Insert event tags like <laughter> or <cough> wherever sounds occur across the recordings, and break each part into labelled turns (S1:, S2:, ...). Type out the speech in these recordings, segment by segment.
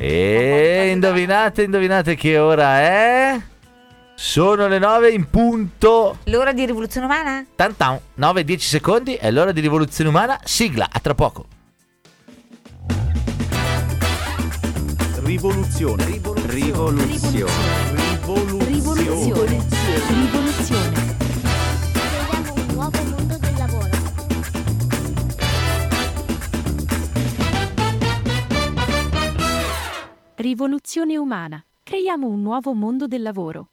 S1: E indovinate, indovinate che ora è? Sono le 9 in punto.
S2: L'ora di rivoluzione umana?
S1: Tantan, 9 10 secondi è l'ora di rivoluzione umana. Sigla, a tra poco.
S3: Rivoluzione. Rivoluzione. Rivoluzione.
S4: Rivoluzione. Rivoluzione.
S5: Creiamo
S4: Rivoluzione umana. Creiamo un nuovo mondo del lavoro.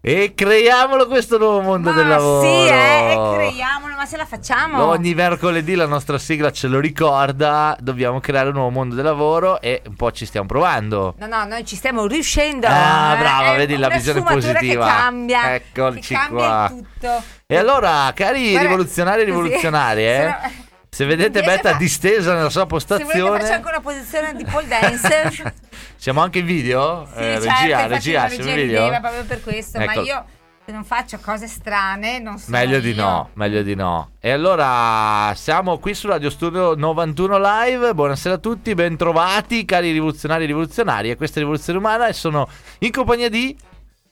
S1: E creiamolo questo nuovo mondo
S2: Ma
S1: del lavoro.
S2: sì, eh, e creiamolo, ma se la facciamo?
S1: Ogni mercoledì la nostra sigla ce lo ricorda, dobbiamo creare un nuovo mondo del lavoro e un po' ci stiamo provando.
S2: No, no, noi ci stiamo riuscendo.
S1: Ah,
S2: eh,
S1: brava,
S2: è
S1: vedi la visione positiva.
S2: Che cambia.
S1: Eccoci
S2: che cambia
S1: qua.
S2: tutto.
S1: E allora, cari
S2: Guarda,
S1: rivoluzionari e rivoluzionari, eh,
S2: sono-
S1: se vedete Betta
S2: fa-
S1: distesa nella sua
S2: Se volete faccio
S1: postazione,
S2: anche una posizione di pole dancer. <laughs>
S1: siamo anche in video?
S2: Sì,
S1: Eh,
S2: certo,
S1: regia, regia, siamo in video?
S2: proprio per questo,
S1: Ecco.
S2: ma io se non faccio cose strane non so
S1: Meglio di
S2: io.
S1: no, meglio di no. E allora siamo qui su Radio Studio 91 Live. Buonasera a tutti, bentrovati cari rivoluzionari e rivoluzionari. E questa è Rivoluzione Umana e sono in compagnia di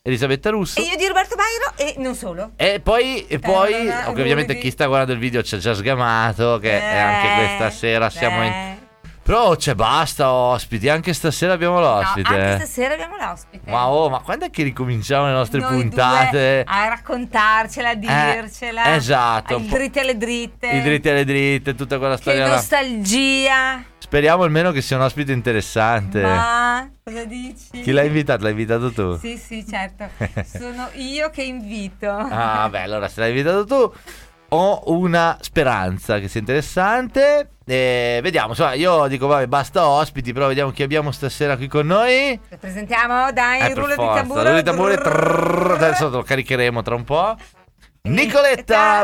S1: Elisabetta Russo.
S2: E io di Roberto Bairo e non solo.
S1: E poi, e poi
S2: Tararà,
S1: ovviamente
S2: vedi?
S1: chi sta guardando il video ci ha già sgamato che è anche
S2: Eh,
S1: questa sera siamo in...
S2: eh.
S1: Però c'è basta ospiti, anche stasera abbiamo
S2: No,
S1: l'ospite.
S2: anche stasera abbiamo l'ospite.
S1: Ma oh, ma quando è che ricominciamo le nostre
S2: Noi
S1: puntate?
S2: a raccontarcela, a dircela.
S1: Eh, esatto,
S2: I dritti alle dritte.
S1: I dritti alle dritte, tutta quella
S2: Che
S1: storia là.
S2: nostalgia.
S1: Speriamo almeno che sia un ospite interessante.
S2: Ma cosa dici?
S1: Chi l'ha invitato? L'hai invitato tu?
S2: Sì, sì, certo. <laughs> Sono io che invito.
S1: Ah, beh, allora se l'hai invitato tu, ho una speranza che sia interessante. E vediamo, insomma, io dico, vabbè, basta ospiti, però vediamo chi abbiamo stasera qui con noi.
S2: Lo presentiamo, dai,
S1: Eh,
S2: il rullo di tamburo.
S1: rullo di tamburi, trrr, adesso lo caricheremo tra un po'. Nicoletta!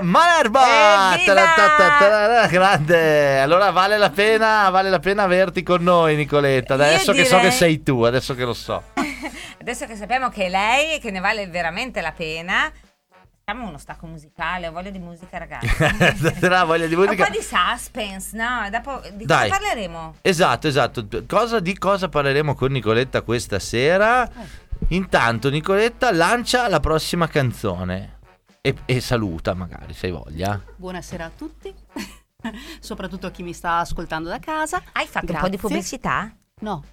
S1: Ta-ta-ta-ta-ta, Grande! Allora vale la pena, vale la pena averti con noi, Nicoletta. Adesso che so
S2: direi-
S1: che sei tu, adesso che lo so. <laughs>
S2: Adesso che sappiamo che è lei e che ne vale veramente la pena, facciamo uno stacco musicale. Ho voglia di musica, ragazzi. <laughs>
S1: Stasera voglia di
S2: Un
S1: musica.
S2: po' di suspense, no? Dopo di
S1: Dai.
S2: cosa parleremo?
S1: Esatto, esatto. Cosa, di cosa parleremo con Nicoletta questa sera? Intanto Nicoletta lancia la prossima canzone e, e saluta magari se hai voglia.
S6: Buonasera a tutti, <laughs> soprattutto a chi mi sta ascoltando da casa.
S2: Hai fatto un po' di
S6: Grazie.
S2: pubblicità?
S6: No,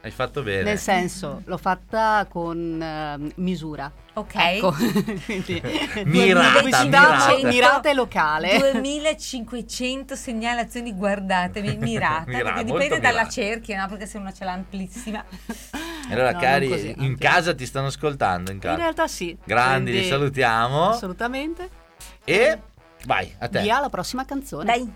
S1: Hai fatto bene.
S6: nel senso, l'ho fatta con ehm, misura.
S2: Ok.
S6: Ecco, <laughs> quindi
S1: Mirata, mirata.
S6: mirata e locale.
S2: 2500 segnalazioni guardate, mi- mirata,
S1: Mira-
S2: perché dipende dalla
S1: mirata.
S2: cerchia, no? Perché se uno ce l'ha amplissima.
S1: Allora,
S6: No,
S1: cari,
S6: così,
S1: in
S6: anche.
S1: casa ti stanno ascoltando. In
S6: In realtà sì.
S1: Grandi, li
S6: Quindi,
S1: salutiamo.
S6: Assolutamente.
S1: E vai, a te.
S6: Via la prossima canzone.
S2: Dai.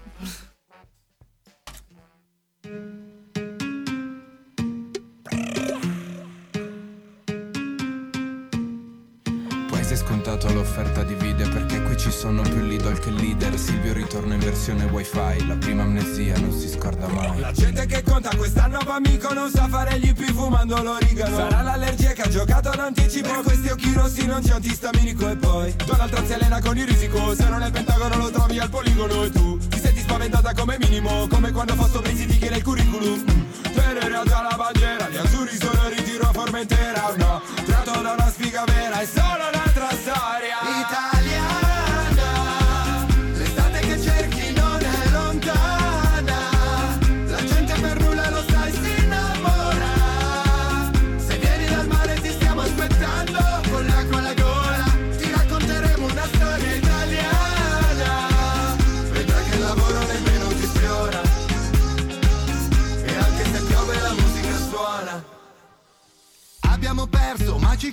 S7: Scontato l'offerta di video perché qui ci sono più Lidl che leader. Silvio ritorna in versione wifi La prima amnesia non si scorda mai.
S8: La gente che conta quest'anno amico non sa fare gli più fumando l'origano Sarà l'allergia che ha giocato d'anticipo Per questi occhi rossi non c'è antistaminico e poi? Donald Trump si allena con il risico. Se non è il pentagono lo trovi al poligono. E tu Ti senti spaventata come minimo? Come quando Fausto Pensi ti chiede il curriculum. Mm. Tenere alta la bandiera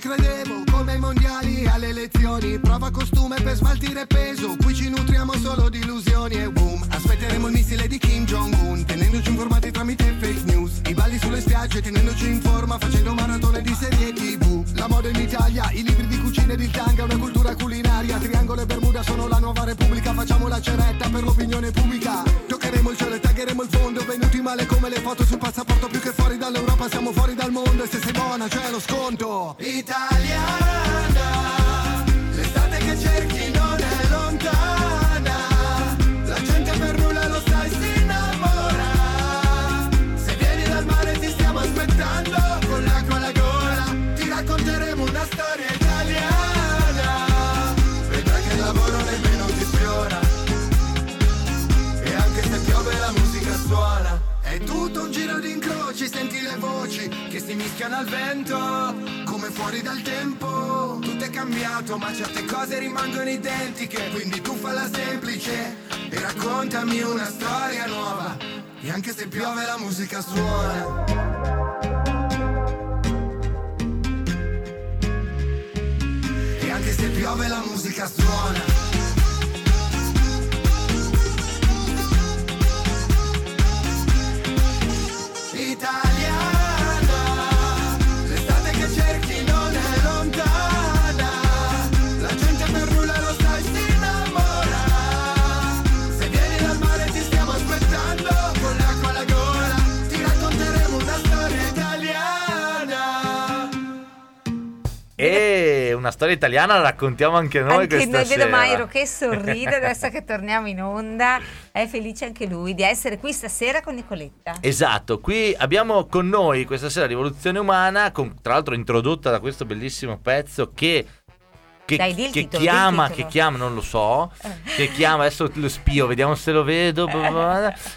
S8: credevo, come ai e alle elezioni. Prova costume per smaltire peso, qui ci nutriamo solo di illusioni e boom. Aspetteremo il missile di Kim Jong-un, tenendoci informati tramite fake news. I balli sulle spiagge, tenendoci in forma, facendo maratone di serie tv. La moda in Italia, i libri di cucina ed il tanga, una cultura culinaria. Triangolo e Bermuda sono la nuova repubblica, facciamo la ceretta per l'opinione pubblica. Toccheremo il cielo e taggeremo il fondo, venuti male come le foto sul passaporto, più che fuori dall'Europa siamo fuori dal mondo e se sei buona c'è lo sconto. Italiana, voci che si mischiano al vento, come fuori dal tempo. Tutto è cambiato, ma certe cose rimangono identiche. Quindi tu falla semplice e raccontami una storia nuova. E anche se piove la musica suona. E anche se piove la musica suona. Una storia italiana
S1: la raccontiamo anche noi
S2: anche
S1: questa
S2: noi vedo
S1: sera.
S2: Mairo che sorride adesso che torniamo in onda. È felice anche lui di essere qui stasera con Nicoletta.
S1: Esatto, qui abbiamo con noi questa sera Rivoluzione Umana, con- tra l'altro introdotta da questo bellissimo pezzo che, che,
S2: Dai,
S1: che
S2: titolo,
S1: chiama, che chiama, non lo so, che chiama, adesso lo spio, vediamo se lo vedo,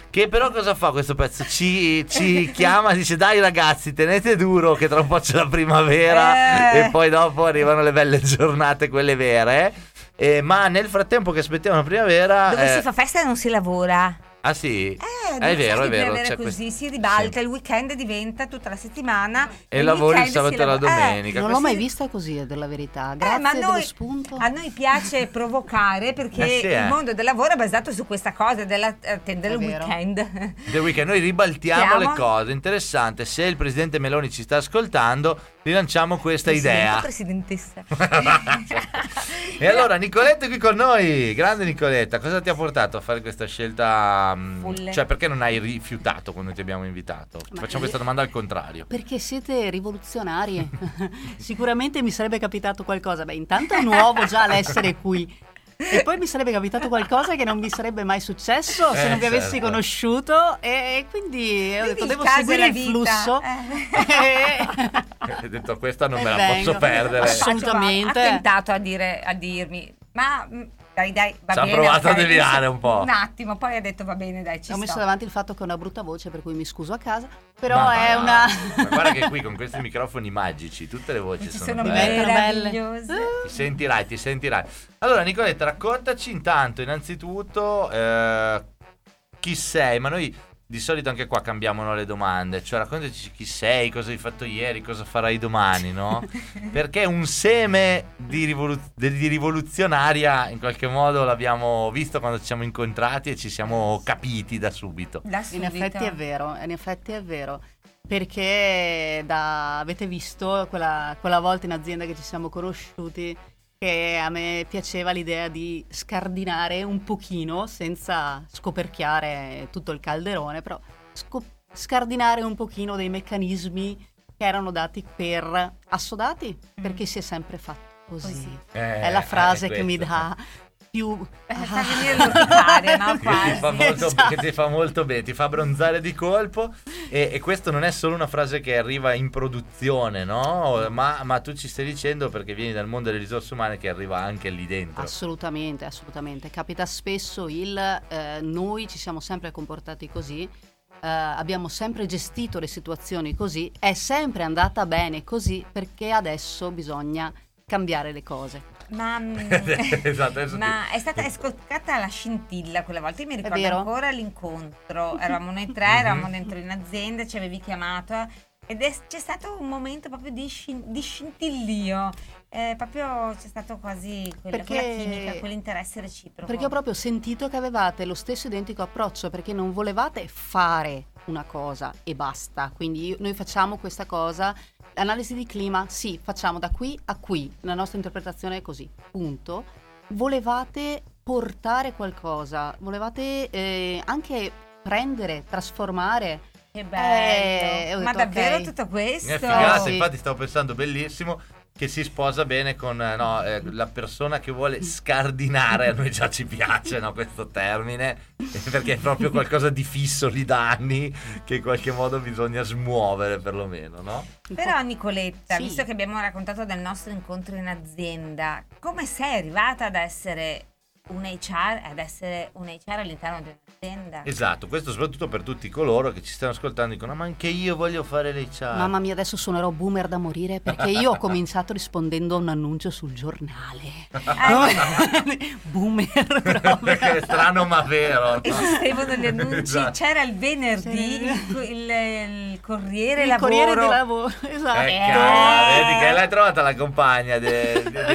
S1: che però cosa fa questo pezzo? Ci, ci <laughs> chiama, dice dai ragazzi tenete duro che tra un po' c'è la primavera
S2: Eh.
S1: e poi dopo arrivano le belle giornate, quelle vere. Eh, ma nel frattempo che aspettiamo la primavera...
S2: Dove
S1: eh,
S2: si fa festa e non si lavora.
S1: Ah sì?
S2: Eh,
S1: è vero, è vero. C'è
S2: così
S1: questo-
S2: si ribalta,
S1: sì.
S2: il weekend diventa tutta la settimana.
S1: E
S2: il
S1: lavori il
S2: weekend
S1: sabato e la.
S2: Eh,
S1: domenica.
S6: Non l'ho mai vista così, a dir la verità.
S2: Eh,
S6: Grazie
S2: ma
S6: dello
S2: noi-
S6: spunto.
S2: A noi piace <laughs> provocare perché
S1: Eh sì, eh.
S2: il mondo del lavoro è basato su questa cosa della, eh, del
S6: È
S2: weekend.
S1: The Weeknd. Noi ribaltiamo
S2: Siamo?
S1: le cose. Interessante. Se il presidente Meloni ci sta ascoltando, rilanciamo questa idea.
S2: Presidentessa. <laughs> <laughs>
S1: E allora, Nicoletta è qui con noi. Grande Nicoletta, cosa ti ha portato a fare questa scelta? Mm. Cioè, perché non hai rifiutato quando ti abbiamo invitato?
S6: Ma
S1: facciamo questa domanda al contrario.
S6: Perché siete rivoluzionari. <laughs> Sicuramente mi sarebbe capitato qualcosa. Beh, intanto è nuovo già l'essere <laughs> qui. E poi mi sarebbe capitato qualcosa che non mi sarebbe mai successo se
S1: Eh,
S6: non vi avessi
S1: certo.
S6: conosciuto. E quindi ho detto: devo
S2: e
S6: seguire
S2: la
S6: il
S2: vita."
S6: flusso. <laughs>
S1: Hai detto, questa non
S6: E
S1: me la
S6: vengo.
S1: posso perdere.
S6: Assolut- Assolutamente.
S2: Ha tentato a, dire, a dirmi, ma mm, dai, dai, va
S1: Ci ha
S2: bene.
S1: provato a
S2: ok,
S1: deviare un po'.
S2: Un attimo, poi ha detto va bene, dai, ci
S6: Ho messo
S2: sto.
S6: davanti il fatto che ho una brutta voce, per cui mi scuso a casa. Però
S1: Ma
S6: è
S1: va,
S6: una.
S1: Ma guarda che qui <laughs> con questi microfoni magici tutte le voci
S2: Ci
S1: sono,
S2: sono
S1: belle.
S2: meravigliose.
S1: Ti sentirai, ti sentirai. Allora, Nicoletta, raccontaci intanto, innanzitutto, eh, chi sei? Ma noi di solito anche qua cambiamo no, le domande. Cioè, raccontaci chi sei, cosa hai fatto ieri, cosa farai domani, no? <laughs> Perché un seme di, rivolu- de- di rivoluzionaria, in qualche modo, l'abbiamo visto quando ci siamo incontrati e ci siamo capiti da subito.
S2: Da
S6: In
S2: subito.
S6: effetti è vero, in effetti è vero. Perché da, avete visto quella, quella volta in azienda che ci siamo conosciuti che a me piaceva l'idea di scardinare un pochino senza scoperchiare tutto il calderone, però sco- scardinare un pochino dei meccanismi che erano dati per assodati, perché si è sempre fatto così.
S2: Così.
S1: Eh,
S6: È la frase
S1: eh,
S6: che mi dà più...
S2: Eh, fa venire l'orticaria, no? <laughs>
S1: Che ti, fa
S2: Quasi.
S1: molto,
S6: Esatto.
S1: che ti fa molto bene, ti fa bronzare di colpo e, e questo non è solo una frase che arriva in produzione, no? Ma, ma tu ci stai dicendo perché vieni dal mondo delle risorse umane che arriva anche lì dentro.
S6: Assolutamente, assolutamente. Capita spesso il eh, noi ci siamo sempre comportati così, eh, abbiamo sempre gestito le situazioni così, è sempre andata bene così perché adesso bisogna cambiare le cose.
S2: Ma, <laughs> mm,
S1: Esatto,
S2: ma è stata è scoccata la scintilla quella volta. Io mi ricordo ancora l'incontro. <laughs> Eravamo noi tre,
S1: Mhm.
S2: eravamo dentro in azienda, ci avevi chiamato. Ed è, c'è stato un momento proprio di, scin- di scintillio. Eh, proprio c'è stato quasi quella,
S6: Perché-
S2: quella chimica, quell'interesse reciproco.
S6: Perché ho proprio sentito che avevate lo stesso identico approccio, perché non volevate fare una cosa e basta. Quindi io- noi facciamo questa cosa, l'analisi di clima, sì, facciamo da qui a qui, la nostra interpretazione è così, punto. Volevate portare qualcosa, volevate eh, anche prendere, trasformare.
S2: Che bello.
S6: Eh, ho
S2: Ma
S6: detto,
S2: davvero
S6: ok.
S2: tutto questo?
S1: È figata,
S6: Sì.
S1: infatti stavo pensando bellissimo che si sposa bene con eh, no, eh, la persona che vuole scardinare, a noi già ci piace no, questo termine, <laughs> perché è proprio qualcosa di fisso lì da anni che in qualche modo bisogna smuovere perlomeno, no?
S2: Però. Nicoletta,
S6: Sì.
S2: visto che abbiamo raccontato del nostro incontro in azienda, come sei arrivata ad essere un HR ad essere un HR all'interno di un'azienda.
S1: Esatto, questo soprattutto per tutti coloro che ci stanno ascoltando e dicono ma anche io voglio fare l'HR.
S6: Mamma mia, adesso suonerò boomer da morire perché io ho cominciato rispondendo a un annuncio sul giornale. <laughs> boomer proprio.
S1: Perché è strano ma vero.
S2: Esistevano gli annunci,
S1: Esatto.
S2: c'era il venerdì
S6: Sì.
S2: il, il- il Corriere
S6: Il
S2: Lavoro.
S6: Corriere di lavoro, esatto.
S1: Eh,
S2: Eh.
S1: cavolo, vedi che l'hai trovata la compagna di,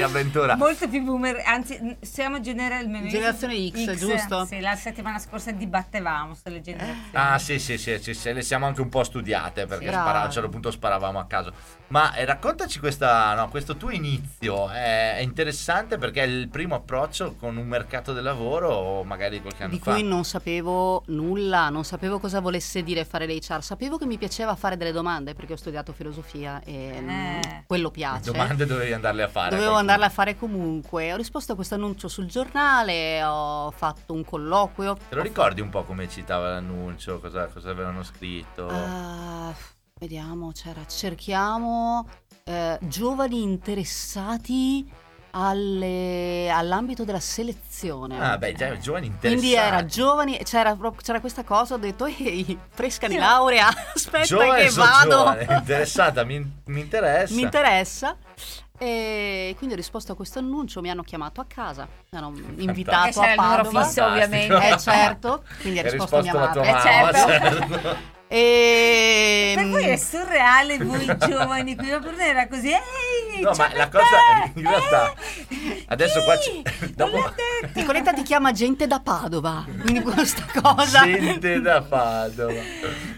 S1: avventura.
S2: Molto più boomer, anzi siamo generalmente
S6: Generazione X, giusto?
S2: Sì, la settimana scorsa dibattevamo sulle generazioni.
S1: Ah sì sì sì, sì, sì, le siamo anche un po' studiate perché
S6: Sì.
S1: spara- a un certo punto sparavamo a caso. Ma eh, raccontaci questa, no, questo tuo inizio, è, è interessante perché è il primo approccio con un mercato del lavoro o magari qualche anno
S6: di
S1: fa.
S6: cui non sapevo nulla, non sapevo cosa volesse dire fare l'HR, sapevo che mi piaceva fare delle domande perché ho studiato filosofia e mm,
S2: Eh.
S6: quello piace.
S1: Domande dovevi andarle a fare.
S6: Dovevo
S1: qualcuno.
S6: andarle a fare comunque. Ho risposto a questo annuncio sul giornale, ho fatto un colloquio.
S1: Te lo ricordi un po' come citava l'annuncio, cosa, cosa avevano scritto?
S6: Ah, vediamo, c'era cerchiamo eh, giovani interessati alle- all'ambito della selezione.
S1: Ah, beh, già giovani interessati.
S6: Quindi era giovani, c'era, c'era questa cosa, ho detto, ehi, fresca di laurea, <laughs> aspetta
S1: Giovane,
S6: che vado.
S1: giovane, <laughs> interessata, mi, mi interessa.
S6: Mi interessa. E quindi ho risposto a questo annuncio, mi hanno chiamato a casa, mi hanno invitato a Padova.
S2: fisso, ovviamente.
S6: Eh certo, quindi ha
S1: Hai
S6: risposto,
S1: risposto
S6: mia madre.
S2: Eh,
S1: mamma,
S2: certo.
S1: certo. <laughs>
S6: E
S2: Per voi è surreale <laughs> voi giovani qui, ma per noi era così. Ehi,
S1: No, ma la
S2: Peppe!
S1: cosa- <laughs> in realtà,
S2: Eh,
S1: adesso qua
S2: chi?
S1: ci- <laughs>
S2: Non
S1: dopo-.
S6: Nicoletta ti chiama gente da Padova, quindi questa cosa.
S1: Gente da Padova.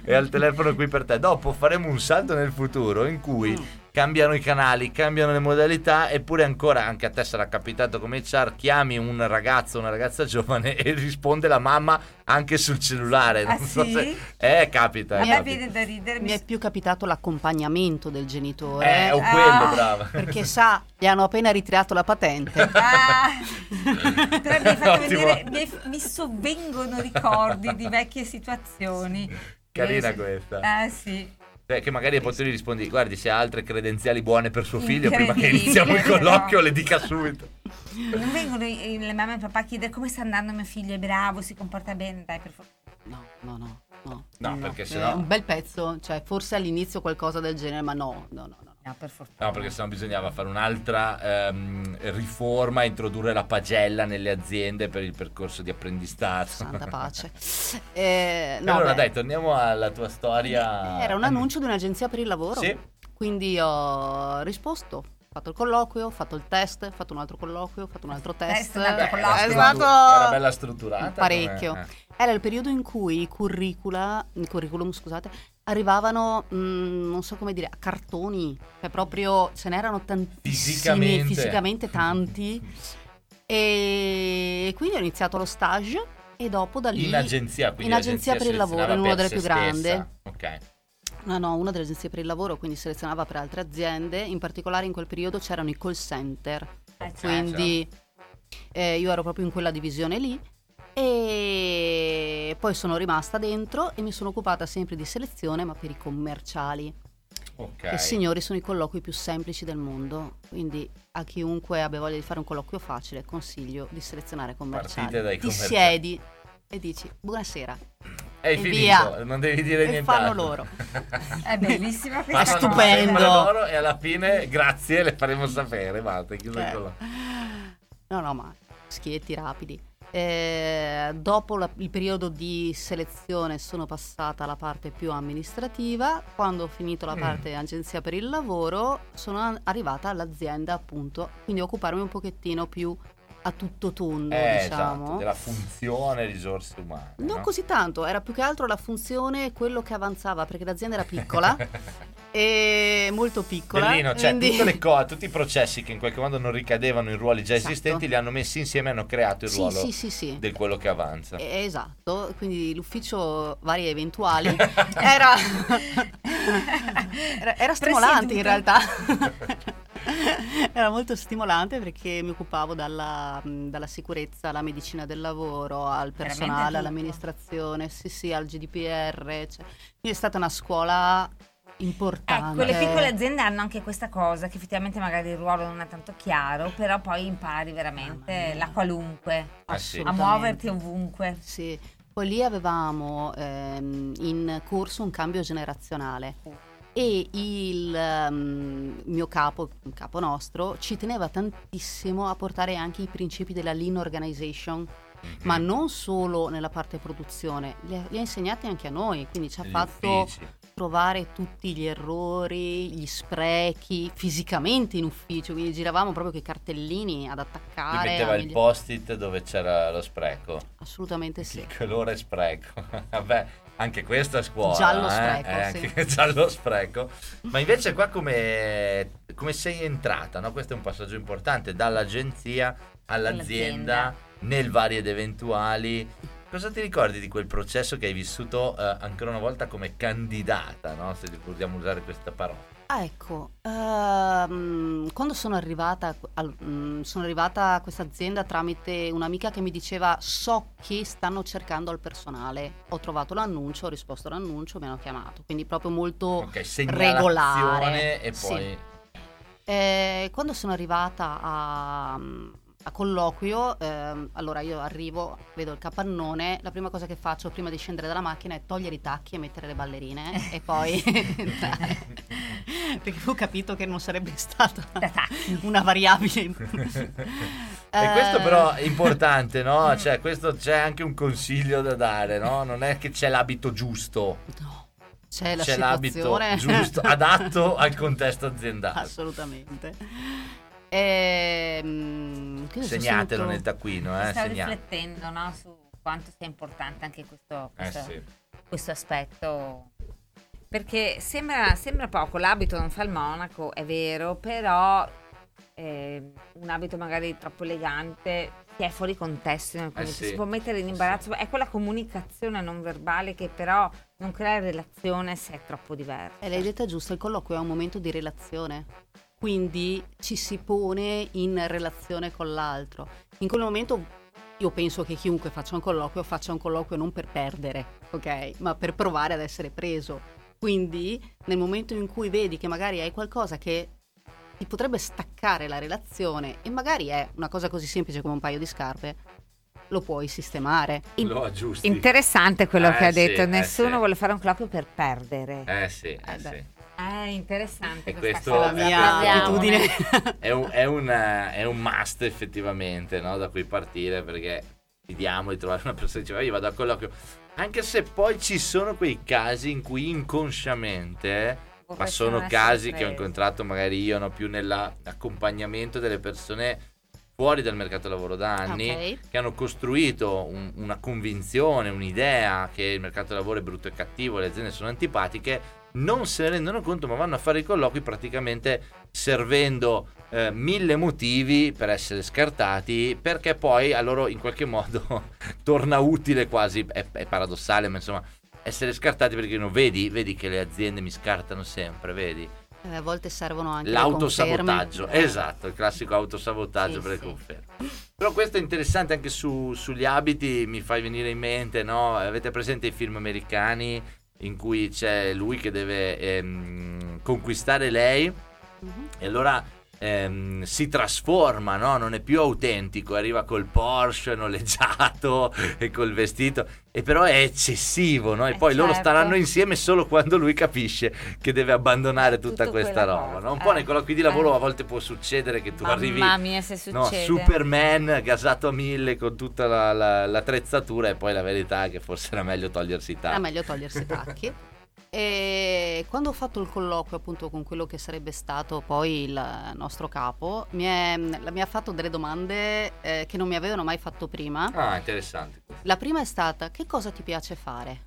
S1: E al telefono qui per te. Dopo faremo un salto nel futuro in cui
S6: Mm.
S1: Cambiano i canali, cambiano le modalità, eppure ancora anche a te sarà capitato come HR, chiami un ragazzo, una ragazza <laughs> giovane e risponde la mamma anche sul cellulare.
S2: Ah,
S1: so
S2: sì?
S1: se- Eh, capita.
S2: A
S1: eh,
S2: me
S1: capita.
S2: viene da ridere.
S6: Mi
S2: mi
S6: è più capitato l'accompagnamento del genitore.
S1: Eh, o
S2: Ah.
S1: quello, brava.
S6: Perché sa, gli hanno appena ritirato la patente.
S2: Ah, però mi fatto vedere, mi, mi sovvengono ricordi di vecchie situazioni.
S1: Carina
S2: Eh,
S1: questa.
S2: Ah sì.
S1: Cioè, che magari poi tu gli rispondi, guardi, se ha altre credenziali buone per suo figlio, prima che iniziamo il colloquio,
S2: no.
S1: le dica subito. <laughs>
S2: Non vengono i- le mamme e il papà a chiedere come sta andando mio figlio, è bravo, si comporta bene, dai per favore.
S6: No, no, no. No,
S1: No, perché sennò-
S6: un bel pezzo, cioè forse all'inizio qualcosa del genere, ma no, no, no. no.
S2: No, per fortuna.
S1: No, perché sennò bisognava fare un'altra ehm, riforma, introdurre la pagella nelle aziende per il percorso di apprendistato.
S6: Santa <laughs> pace. Eh, no,
S1: allora
S6: beh,
S1: dai, torniamo alla tua storia.
S6: Era un annuncio di un'agenzia per il lavoro.
S1: Sì.
S6: Quindi ho risposto, ho fatto il colloquio, ho fatto il test, ho fatto un altro colloquio, ho fatto un altro test.
S2: un altro
S1: Beh,
S6: È stato
S1: era bella strutturata.
S6: parecchio.
S1: come- eh.
S6: Era il periodo in cui i curricula, i curriculum, scusate, arrivavano, mm, non so come dire, a cartoni, cioè proprio ce n'erano tantissimi,
S1: Fisicamente.
S6: fisicamente tanti. E quindi ho iniziato lo stage e dopo da lì...
S1: In agenzia,
S6: in agenzia per il lavoro, in una delle più grandi.
S1: Ok.
S6: No, no, una delle agenzie per il lavoro, quindi selezionava per altre aziende. In particolare in quel periodo c'erano i call center.
S2: Certo.
S6: Quindi eh, io ero proprio in quella divisione lì. E poi sono rimasta dentro e mi sono occupata sempre di selezione, ma per i commerciali.
S1: Ok.
S6: Che signori sono i colloqui più semplici del mondo. Quindi a chiunque abbia voglia di fare un colloquio facile, consiglio di selezionare commerciali.
S1: Partite dai
S6: Ti
S1: commerciali.
S6: siedi e dici buonasera.
S1: Hai
S6: e
S1: finito,
S6: via.
S1: non devi dire
S6: E
S1: niente.
S6: fanno loro.
S2: È bellissima questa cosa.
S6: stupendo.
S1: loro e alla fine, grazie, le faremo sapere. Basta, chiuso il
S6: Eh.
S1: colloquio.
S6: No, no, ma schietti rapidi. Eh, dopo la- il periodo di selezione sono passata alla parte più amministrativa. Quando ho finito la
S1: Mm.
S6: parte agenzia per il lavoro, sono arrivata all'azienda, appunto, quindi occuparmi un pochettino più a tutto tondo,
S1: Eh,
S6: diciamo.
S1: esatto, della funzione risorse umane.
S6: Non
S1: no?
S6: così tanto, era più che altro la funzione, quello che avanzava, perché l'azienda era piccola <laughs> e molto piccola.
S1: Bellino, cioè
S6: quindi-
S1: tutte le <laughs> co- tutti i processi che in qualche modo non ricadevano in ruoli già
S6: Esatto.
S1: esistenti li hanno messi insieme e hanno creato il
S6: Sì,
S1: ruolo
S6: sì, sì, sì.
S1: del quello che avanza.
S6: Eh, Esatto, quindi l'ufficio vari e eventuali <laughs> era, era, era stimolante in realtà. <laughs> Era molto stimolante perché mi occupavo dalla, dalla sicurezza alla medicina del lavoro, al personale, all'amministrazione, sì sì, al GDPR. cioè. Quindi è stata una scuola importante.
S2: Ecco, le piccole aziende hanno anche questa cosa, che effettivamente magari il ruolo non è tanto chiaro, però poi impari veramente la qualunque,
S1: Ah, sì.
S2: a muoverti ovunque.
S6: Sì. Poi lì avevamo ehm, in corso un cambio generazionale e il ehm, mio capo, il capo nostro, ci teneva tantissimo a portare anche i principi della lean organization, ma non solo nella parte produzione, li ha, li ha insegnati anche a noi, quindi ci ha
S1: Gli
S6: fatto
S1: uffici.
S6: trovare tutti gli errori, gli sprechi fisicamente in ufficio, quindi giravamo proprio con i cartellini ad attaccare.
S1: metteva
S6: a
S1: il
S6: migli-
S1: post-it dove c'era lo spreco.
S6: Assolutamente sì.
S1: Il colore spreco. <laughs> Vabbè, anche questa è scuola.
S6: Giallo
S1: eh?
S6: spreco,
S1: Eh,
S6: sì.
S1: anche <laughs> giallo spreco. Ma invece qua come, come sei entrata? No? Questo è un passaggio importante, dall'agenzia all'azienda,
S2: All'azienda.
S1: nel vari ed eventuali. Cosa ti ricordi di quel processo che hai vissuto eh, ancora una volta come candidata, no? se vogliamo usare questa parola?
S6: Ah, ecco, ehm, quando sono arrivata, al- mm, sono arrivata a questa azienda tramite un'amica che mi diceva so che stanno cercando il personale. Ho trovato l'annuncio, ho risposto all'annuncio, mi hanno chiamato, quindi proprio molto
S1: Ok, segnalazione
S6: regolare.
S1: e
S6: Sì.
S1: poi...
S6: Eh, quando sono arrivata a, a colloquio, ehm, allora io arrivo, vedo il capannone, la prima cosa che faccio prima di scendere dalla macchina è togliere i tacchi e mettere le ballerine <laughs> e poi. <laughs> Perché ho capito che non sarebbe stata una variabile. <laughs>
S1: E questo
S6: Eh,
S1: però è importante, no? Cioè, questo c'è anche un consiglio da dare, no? Non è che c'è l'abito giusto,
S6: no, c'è la
S1: c'è l'abito giusto, adatto al contesto aziendale.
S6: Assolutamente. Ehm,
S1: Segnatelo nel taccuino, eh?
S2: Stavo
S1: Segnate.
S2: riflettendo no, su quanto sia importante anche questo,
S1: Eh
S2: questo,
S1: sì.
S2: questo aspetto. Perché sembra, sembra poco, l'abito non fa il monaco, è vero, però eh, un abito magari troppo elegante ti è fuori contesto, quindi
S1: Eh
S2: ti
S1: sì.
S2: si può mettere in
S1: Eh
S2: imbarazzo. È quella comunicazione non verbale che però non crea relazione se è troppo diversa.
S6: E l'hai detta giusto, il colloquio è un momento di relazione, quindi ci si pone in relazione con l'altro. In quel momento io penso che chiunque faccia un colloquio faccia un colloquio non per perdere, ok? Ma per provare ad essere preso. Quindi nel momento in cui vedi che magari hai qualcosa che ti potrebbe staccare la relazione e magari è una cosa così semplice come un paio di scarpe, lo puoi sistemare.
S1: Lo aggiusti.
S2: Interessante quello
S1: Eh
S2: che ha
S1: sì,
S2: detto,
S1: eh
S2: nessuno
S1: sì.
S2: vuole fare un colloquio per perdere.
S1: Eh sì, eh
S6: Eh,
S1: sì.
S2: È interessante
S1: E
S2: questa
S1: questo
S2: cosa.
S6: la mia abitudine.
S1: È un, è un, eh, è un must effettivamente, no? Da cui partire perché vediamo di trovare una persona che dice, "Ah, io vado a colloquio. Anche se poi ci sono quei casi in cui inconsciamente ma sono casi che ho incontrato magari io no, più nell'accompagnamento delle persone fuori dal mercato del lavoro da anni
S6: Ok.
S1: che hanno costruito un- una convinzione, un'idea che il mercato del lavoro è brutto e cattivo, le aziende sono antipatiche, non se ne rendono conto ma vanno a fare i colloqui praticamente servendo eh, mille motivi per essere scartati perché poi a loro in qualche modo <laughs> torna utile quasi, è, è paradossale ma insomma essere scartati perché non vedi, vedi che le aziende mi scartano sempre, vedi?
S6: Eh, a volte servono anche
S1: L'autosabotaggio, esatto, il classico autosabotaggio
S2: Sì,
S1: per le
S2: sì.
S1: conferme. Però questo è interessante anche su- sugli abiti, mi fai venire in mente, no? Avete presente i film americani in cui c'è lui che deve ehm, conquistare lei
S6: Mhm.
S1: e allora ehm, si trasforma, no? Non è più autentico, arriva col Porsche noleggiato <laughs> e col vestito, e però è eccessivo, no? E
S2: Eh,
S1: poi loro
S2: certo.
S1: staranno insieme solo quando lui capisce che deve abbandonare tutta
S2: Tutto
S1: questa roba, no? Un po'
S2: eh.
S1: nei colloqui di lavoro
S2: Eh.
S1: a volte può succedere che tu
S2: Mamma
S1: arrivi
S2: mia.
S1: Superman gasato a mille con tutta la- la- l'attrezzatura e poi la verità è che forse era meglio togliersi i
S6: Era
S1: tacchi.
S6: meglio togliersi i tacchi. <laughs> E quando ho fatto il colloquio appunto con quello che sarebbe stato poi il nostro capo, mi, è- mi ha fatto delle domande eh, che non mi avevano mai fatto prima.
S1: Ah, interessante.
S6: La prima è stata: che cosa ti piace fare?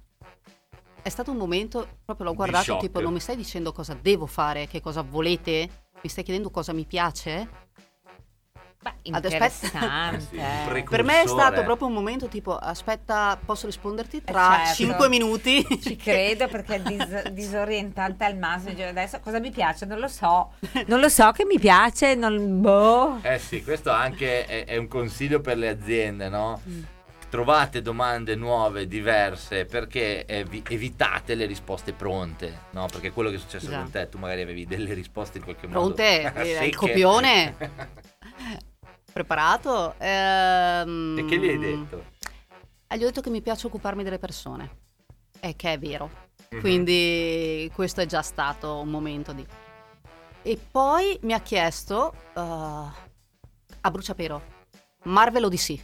S6: È stato un momento, proprio l'ho guardato, tipo non mi stai dicendo cosa devo fare, che cosa volete, mi stai chiedendo cosa mi piace?
S2: Beh,
S6: Adesso
S2: interessante. <laughs>
S1: Eh sì,
S2: eh.
S6: Per me è stato proprio un momento tipo aspetta, posso risponderti tra
S2: certo.
S6: 5 minuti? <laughs>
S2: Ci credo perché è dis- <laughs> disorientante al massimo. Adesso cosa mi piace? Non lo so. Non lo so che mi piace. Non... Boh.
S1: Eh sì, questo anche è, è un consiglio per le aziende, no?
S6: Mm.
S1: trovate domande nuove, diverse, perché evi- evitate le risposte pronte, no? Perché quello che è successo
S6: Già.
S1: con te, tu magari avevi delle risposte in qualche modo
S6: Pronte? Eh, il copione? Preparato? Ehm,
S1: E che gli hai detto?
S6: Eh, Gli ho detto che mi piace occuparmi delle persone. E che è vero.
S1: Mhm.
S6: Quindi questo è già stato un momento di... E poi mi ha chiesto uh, a bruciapelo, Marvel Odyssey.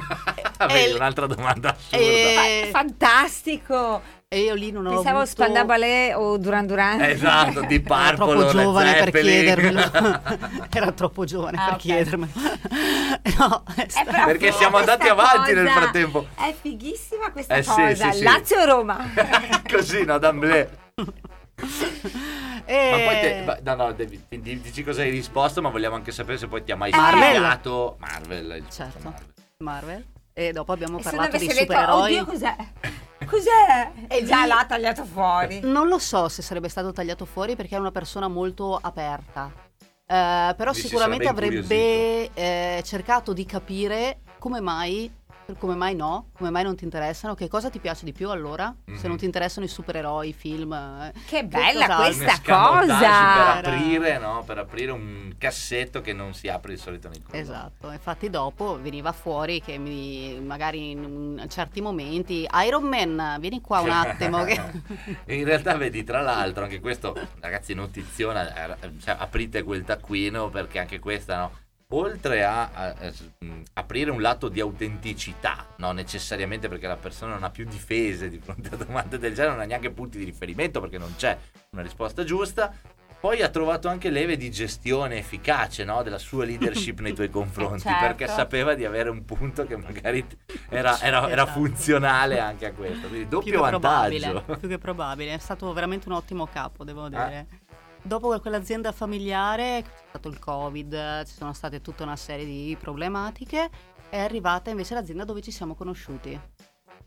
S6: <laughs>
S1: Avevi
S6: e-
S1: un'altra domanda assurda.
S6: E,
S2: Fantastico!
S6: e io lì non ho
S2: Pensavo
S6: avuto...
S2: Spandabale o Duran Duran.
S1: Esatto, di <laughs>
S6: Era
S1: Purple
S6: troppo giovane per chiedermelo. <laughs> Era troppo giovane
S2: Ah,
S6: per
S2: ok.
S6: chiedermelo. no,
S1: Perché siamo andati avanti nel
S2: cosa.
S1: frattempo.
S2: È fighissima questa
S1: Eh, sì,
S2: cosa.
S1: sì, sì.
S2: Lazio-Roma.
S1: Così, no, d'amblè.
S6: E-
S1: Ma poi te, ma- no, no, devi- dici cosa hai risposto, ma vogliamo anche sapere se poi ti ha mai
S6: Marvel.
S1: spiegato Marvel. il
S6: Certo.
S1: Marvel.
S6: Marvel. E dopo abbiamo
S2: E
S6: parlato di
S2: detto,
S6: supereroi.
S2: oddio, cos'è? Cos'è? E già l'ha tagliato fuori.
S6: Non lo so se sarebbe stato tagliato fuori perché è una persona molto aperta. Eh, però
S1: Dici,
S6: sicuramente avrebbe eh, cercato di capire come mai, come mai no, come mai non ti interessano, che cosa ti piace di più allora, se
S1: Mhm.
S6: non ti interessano i supereroi, i film. eh,
S2: Che bella
S6: cos'altro?
S2: questa cosa.
S1: Per aprire, no? Per aprire un cassetto che non si apre di solito nei condomini.
S6: Esatto, infatti dopo veniva fuori che mi, magari in, in certi momenti Iron Man, vieni qua un attimo. che... <laughs>
S1: In realtà vedi, tra l'altro, anche questo, ragazzi, notiziona, eh, cioè, aprite quel taccuino perché anche questa, no? Oltre a, a- a- aprire un lato di autenticità, no necessariamente perché la persona non ha più difese di fronte a domande del genere, non ha neanche punti di riferimento perché non c'è una risposta giusta, poi ha trovato anche leve di gestione efficace no? della sua leadership nei tuoi <laughs> confronti
S2: Certo.
S1: perché sapeva di avere un punto che magari era, era- era
S6: Esatto.
S1: funzionale anche a questo, quindi
S6: più
S1: doppio
S6: probabile,
S1: vantaggio.
S6: più che probabile, è stato veramente un ottimo capo,
S1: Eh.
S6: devo dire. Dopo quell'azienda familiare, c'è stato il Covid, ci sono state tutta una serie di problematiche, è arrivata invece l'azienda dove ci siamo conosciuti.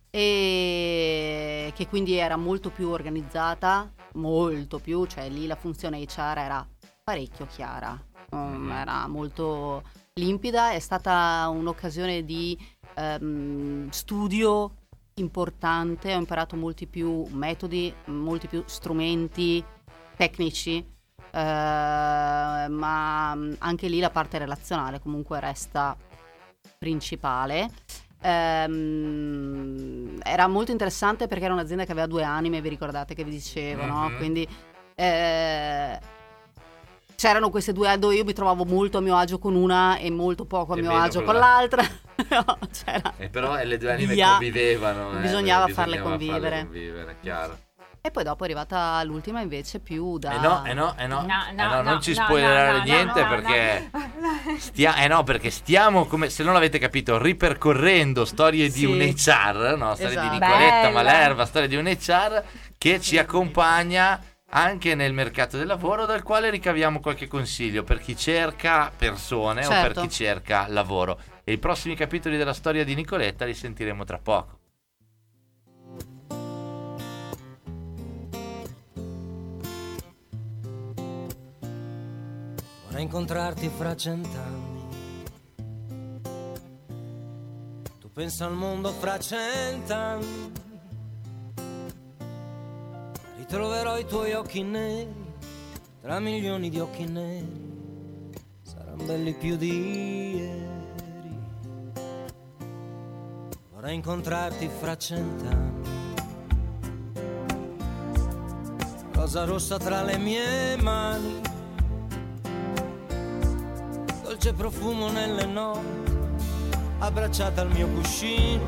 S6: E che quindi era molto più organizzata, molto più, cioè lì la funzione HR era parecchio chiara, um, era molto limpida, è stata un'occasione di ehm, studio importante, ho imparato molti più metodi, molti più strumenti tecnici, eh, ma anche lì la parte relazionale comunque resta principale. Ehm, era molto interessante perché era un'azienda che aveva due anime, vi ricordate che vi dicevo, no?
S1: Mhm.
S6: Quindi eh, c'erano queste due dove io mi trovavo molto a mio agio con una e molto poco a
S1: E
S6: mio agio
S1: con
S6: l'altra. <laughs> No, c'era.
S1: E però eh, le due anime
S6: Via.
S1: convivevano. eh,
S6: Bisognava
S1: perché
S6: farle
S1: bisognava
S6: convivere.
S1: convivere, chiaro.
S6: E poi dopo è arrivata l'ultima invece più da...
S1: Eh no, eh no, eh no,
S2: No,
S1: eh
S2: no,
S1: no, non
S2: no,
S1: ci
S2: no,
S1: spoilerare
S2: no, no,
S1: niente
S2: no, no,
S1: perché
S2: no.
S1: Stia- eh no, perché stiamo, come se non l'avete capito, ripercorrendo storie di
S6: Sì.
S1: un HR, no? Storie
S6: Esatto.
S1: di Nicoletta
S2: Bella.
S1: Malerva, storie di un HR che ci accompagna anche nel mercato del lavoro, dal quale ricaviamo qualche consiglio per chi cerca persone o per
S6: Certo.
S1: chi cerca lavoro. E i prossimi capitoli della storia di Nicoletta li sentiremo tra poco.
S9: Vorrei incontrarti fra cent'anni. Tu pensa al mondo fra cent'anni. Ritroverò i tuoi occhi neri tra milioni di occhi neri. Saranno belli più di ieri. Vorrei incontrarti fra cent'anni. Rosa rossa tra le mie mani dolce profumo nelle notti, abbracciata al mio cuscino,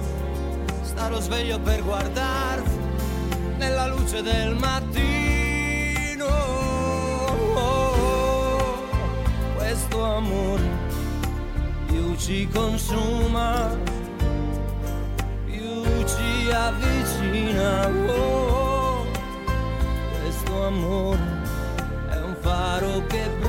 S9: starò sveglio per guardarti nella luce del mattino. Questo amore più ci consuma, più ci avvicina. Questo amore è un faro che brilla.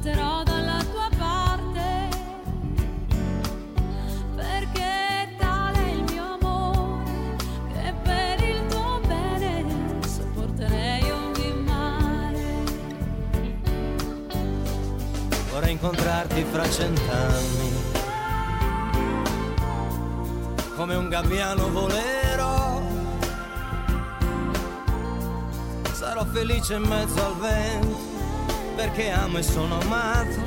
S10: porterò dalla tua parte perché tale è il mio amore che per il tuo bene sopporterei ogni mare.
S9: Vorrei incontrarti fra cent'anni. Come un gabbiano volero. Sarò felice in mezzo al vento perché amo e sono amato.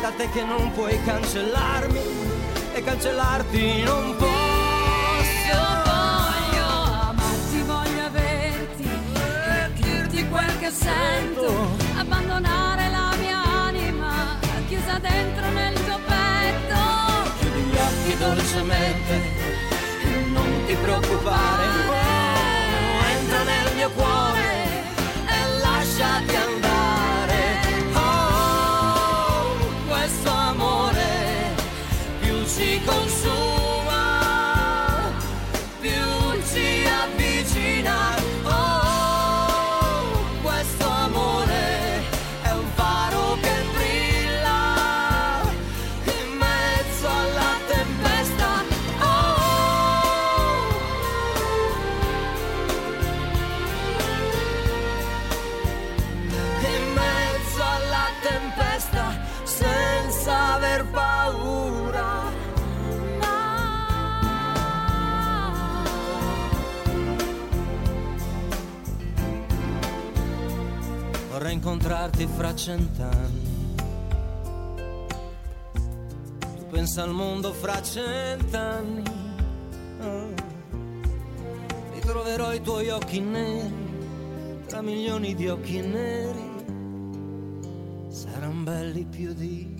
S9: Da te che non puoi cancellarmi e cancellarti non posso.
S10: Voglio amarti, voglio averti e dirti quel che sento. Abbandonare la mia anima chiusa dentro nel tuo petto.
S9: Chiudi gli occhi dolcemente e non ti preoccupare. Incontrarti fra cent'anni. Tu pensa al mondo fra cent'anni. Oh. Ritroverò i tuoi occhi neri tra milioni di occhi neri. Saranno belli più di.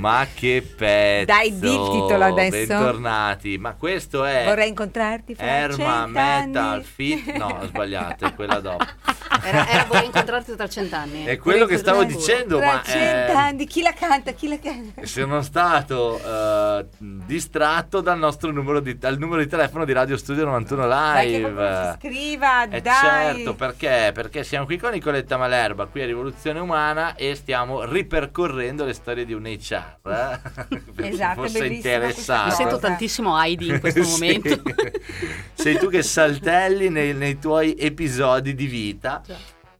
S1: Ma che pezzo!
S2: Dai, di il titolo adesso.
S1: Bentornati. Ma questo è
S2: Vorrei incontrarti fra
S1: Erma. Metal Fit. No, ho sbagliato, è quella dopo. <laughs>
S6: Era, era incontrarti tra cent'anni.
S1: È quello che stavo dicendo,
S2: Tra
S1: ma eh,
S2: cent'anni, chi la canta? Chi la canta?
S1: sono stato eh, distratto dal nostro numero di, dal numero di telefono di Radio Studio 91
S2: Dai, che
S1: Live.
S2: qualcuno si scriva,
S1: Eh
S2: dai.
S1: certo, perché? Perché siamo qui con Nicoletta Malerba, qui a Rivoluzione Umana e stiamo ripercorrendo le storie di un HR. eh?
S2: Esatto,
S1: fosse
S2: bellissima
S6: Mi
S1: interessato.
S6: sento tantissimo Heidi in questo <laughs>
S1: Sì.
S6: momento.
S1: Sei tu che saltelli nei, nei tuoi episodi di vita.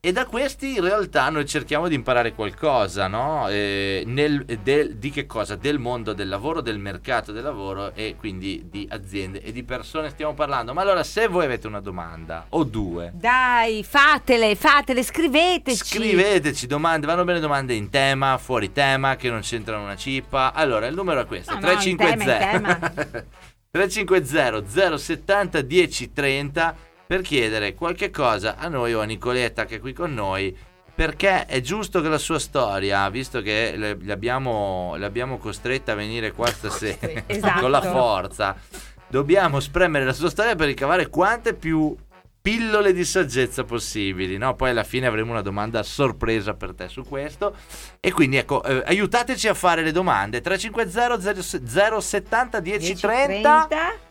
S1: E da questi in realtà noi cerchiamo di imparare qualcosa, no? Eh, nel- del- di che cosa? Del mondo del lavoro, del mercato del lavoro e quindi di aziende e di persone stiamo parlando. Ma allora se voi avete una domanda o due,
S2: Dai, fatele, fatele, scriveteci.
S1: Scriveteci domande, vanno bene domande in tema, fuori tema, che non c'entrano una cippa. Allora, il numero è questo:
S2: No, no, in
S1: 350
S2: tema,
S1: 350 070 1030 per chiedere qualche cosa a noi o a Nicoletta che è qui con noi. Perché è giusto che la sua storia, visto che le, le abbiamo, le abbiamo costretta a venire qua stasera <laughs>
S2: Esatto.
S1: con la forza, dobbiamo spremere la sua storia per ricavare quante più pillole di saggezza possibili, no? Poi alla fine avremo una domanda sorpresa per te su questo. E quindi ecco, eh, aiutateci a fare le domande. 350 070 1030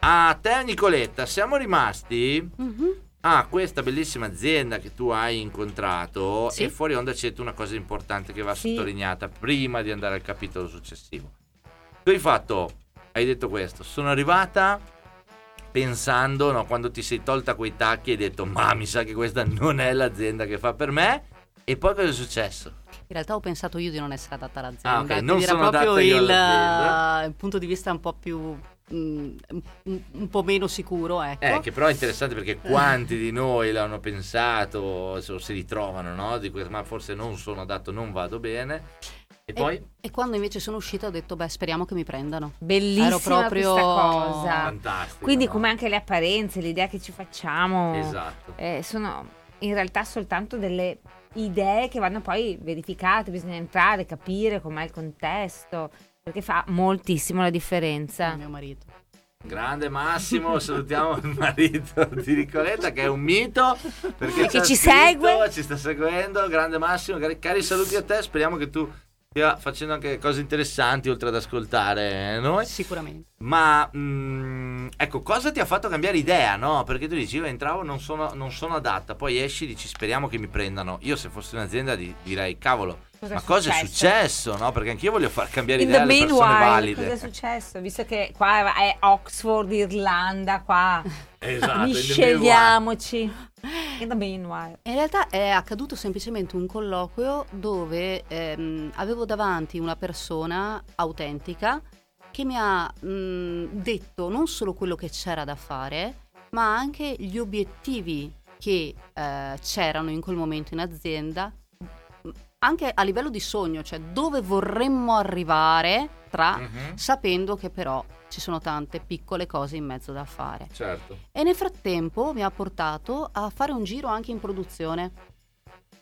S1: a te Nicoletta, siamo rimasti
S6: Mhm.
S1: a questa bellissima azienda che tu hai incontrato
S6: Sì.
S1: e fuori onda c'è una cosa importante che va
S2: Sì.
S1: sottolineata prima di andare al capitolo successivo. Tu hai fatto, hai detto questo, sono arrivata pensando, no, quando ti sei tolta quei tacchi hai detto ma mi sa che questa non è l'azienda che fa per me e poi cosa è successo?
S6: In realtà ho pensato io di non essere adatta all'azienda.
S1: Ah, ok,
S6: quindi
S1: non
S6: era
S1: sono
S6: proprio il,
S1: all'azienda.
S6: eh, il punto di vista un po' più un, un po' meno sicuro, ecco.
S1: Eh, che però è interessante perché quanti di noi l'hanno pensato o si ritrovano, no? Di que- ma forse non sono adatto, non vado bene. E poi?
S6: E, e quando invece sono uscita ho detto, beh, speriamo che mi prendano.
S2: Bellissima
S6: Ero proprio
S2: questa cosa.
S1: Fantastico.
S2: Quindi
S1: no?
S2: come anche le apparenze, l'idea che ci facciamo
S1: Esatto.
S2: eh, sono in realtà soltanto delle idee che vanno poi verificate, bisogna entrare, capire com'è il contesto, perché fa moltissimo la differenza.
S6: Mio marito.
S1: Grande Massimo, salutiamo il marito di Nicoletta che è un mito perché
S2: ci
S1: scritto,
S2: segue.
S1: ci sta seguendo. Grande Massimo, cari, cari saluti a te. Speriamo che tu stia facendo anche cose interessanti oltre ad ascoltare noi.
S6: Sicuramente.
S1: Ma mm, ecco, cosa ti ha fatto cambiare idea, no? Perché tu dici, io entravo, non sono, non sono adatta, poi esci e dici, speriamo che mi prendano. Io se fossi un'azienda di- direi, cavolo,
S2: Cosa
S1: ma
S2: è
S1: cosa è
S2: successo?
S1: no? Perché anch'io voglio far cambiare
S2: In
S1: idea alle persone valide.
S2: cosa è successo? Visto che qua è Oxford, Irlanda, qua <laughs>
S1: Esatto,
S2: miscegliamoci. In.
S6: In realtà è accaduto semplicemente un colloquio dove ehm, avevo davanti una persona autentica che mi ha mh, detto non solo quello che c'era da fare, ma anche gli obiettivi che eh, c'erano in quel momento in azienda, anche a livello di sogno, cioè dove vorremmo arrivare tra,
S1: Mhm,
S6: sapendo che però ci sono tante piccole cose in mezzo da fare.
S1: Certo.
S6: E nel frattempo mi ha portato a fare un giro anche in produzione.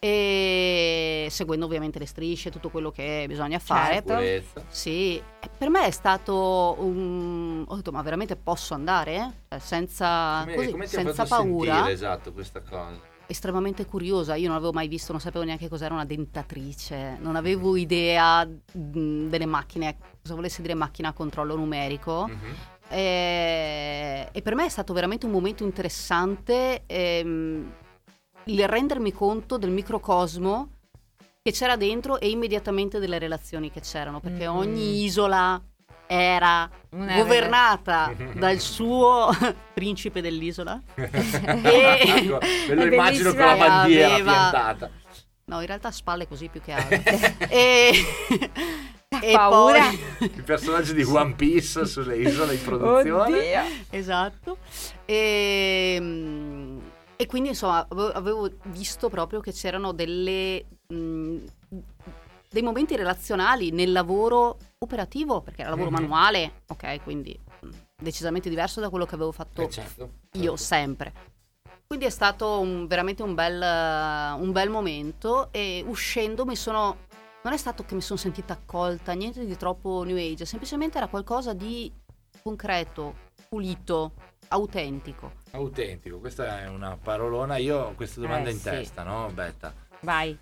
S6: E seguendo ovviamente le strisce, tutto quello che bisogna fare.
S1: Sicurezza.
S6: Sì, e per me è stato un... Ho detto, ma veramente posso andare? Cioè, senza,
S1: Come,
S6: così,
S1: come
S6: senza paura.
S1: sentire, esatto, questa cosa?
S6: Estremamente curiosa. Io non avevo mai visto, non sapevo neanche cos'era una dentatrice. Non avevo idea mh, delle macchine, cosa volesse dire macchina a controllo numerico.
S1: Mhm.
S6: E, e per me è stato veramente un momento interessante ehm, il rendermi conto del microcosmo che c'era dentro e immediatamente delle relazioni che c'erano, perché
S2: Mm.
S6: ogni isola era
S2: Una
S6: governata <laughs> dal suo <laughs> principe dell'isola.
S1: Ecco, me lo immagino con la bandiera
S6: Aveva-
S1: piantata.
S6: No, in realtà spalle così più che <laughs> altro. e, e
S2: paura.
S6: poi-
S1: Il personaggio di One Piece sulle isole in produzione.
S2: Oddio.
S6: Esatto. E, mm, e quindi insomma avevo, visto proprio che c'erano delle, mm, dei momenti relazionali nel lavoro operativo, perché era lavoro
S1: Mhm.
S6: manuale, ok, quindi decisamente diverso da quello che avevo fatto
S1: Eh, certo.
S6: io sempre. Quindi è stato un- veramente un bel, un bel momento e uscendo mi sono... Non è stato che mi sono sentita accolta, niente di troppo new age, semplicemente era qualcosa di concreto, pulito, autentico.
S1: Autentico, questa è una parolona. Io ho questa domanda
S2: Eh,
S1: in
S2: sì.
S1: testa, no, Betta?
S2: Vai.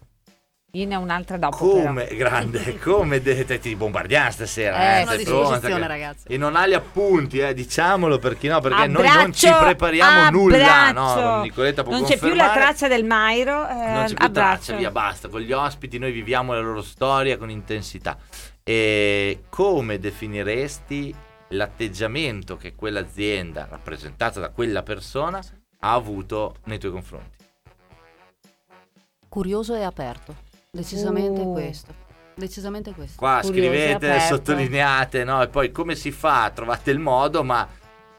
S2: Io ne ho un'altra dopo.
S1: Come,
S2: però.
S1: grande, <laughs> come de- te- ti bombardiamo stasera?
S2: Eh,
S1: eh,
S6: Sono a
S1: sei pronta
S6: disposizione
S1: che-
S6: ragazzi.
S1: E non ha gli appunti, eh, diciamolo perché no, perché noi non ci
S2: Abbraccio,
S1: prepariamo nulla,
S2: abbraccio.
S1: no? Nicoletta può
S2: Non c'è più la traccia del Mairo. eh,
S1: Non c'è più
S2: abbraccio.
S1: traccia, via, basta. Con gli ospiti noi viviamo la loro storia con intensità. E come definiresti l'atteggiamento che quell'azienda, rappresentata da quella persona, ha avuto nei tuoi confronti?
S6: Curioso e aperto. Decisamente
S2: Uh.
S6: questo. Decisamente questo.
S1: Qua
S2: Curioso
S1: scrivete,
S2: aperto.
S1: sottolineate, no? E poi come si fa? Trovate il modo, ma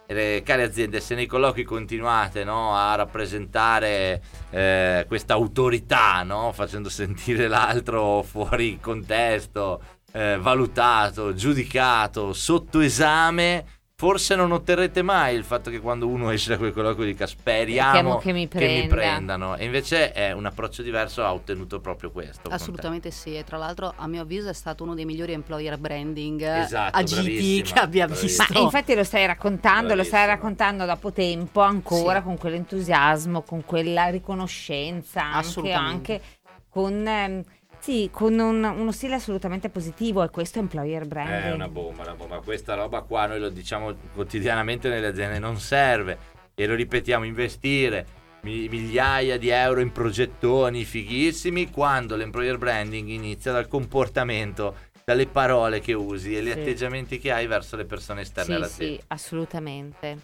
S1: eh, care aziende, se nei colloqui continuate no, a rappresentare eh, questa autorità, no? facendo sentire l'altro fuori contesto, eh, valutato, giudicato, sotto esame, forse non otterrete mai il fatto che quando uno esce da quel colloquio dica speriamo
S2: che mi
S1: che mi
S2: prenda."
S1: prendano. E invece è un approccio diverso, ha ottenuto proprio questo.
S6: Assolutamente sì, e tra l'altro a mio avviso è stato uno dei migliori employer branding
S1: Esatto,
S6: agiti
S1: bravissima,
S6: che abbia
S1: bravissima.
S6: visto.
S2: Ma infatti lo stai raccontando, lo stai
S1: Bravissima.
S2: raccontando dopo tempo ancora
S6: Sì.
S2: con quell'entusiasmo, con quella riconoscenza, anche, anche con, ehm, sì, con un- uno stile assolutamente positivo e questo è employer branding.
S1: È una bomba, una bomba. Questa roba qua noi lo diciamo quotidianamente nelle aziende, non serve. E lo ripetiamo, investire mi- migliaia di euro in progettoni fighissimi quando l'employer branding inizia dal comportamento, dalle parole che usi e gli
S2: Sì.
S1: atteggiamenti che hai verso le persone esterne
S2: Sì,
S1: all'azienda.
S2: sì, assolutamente.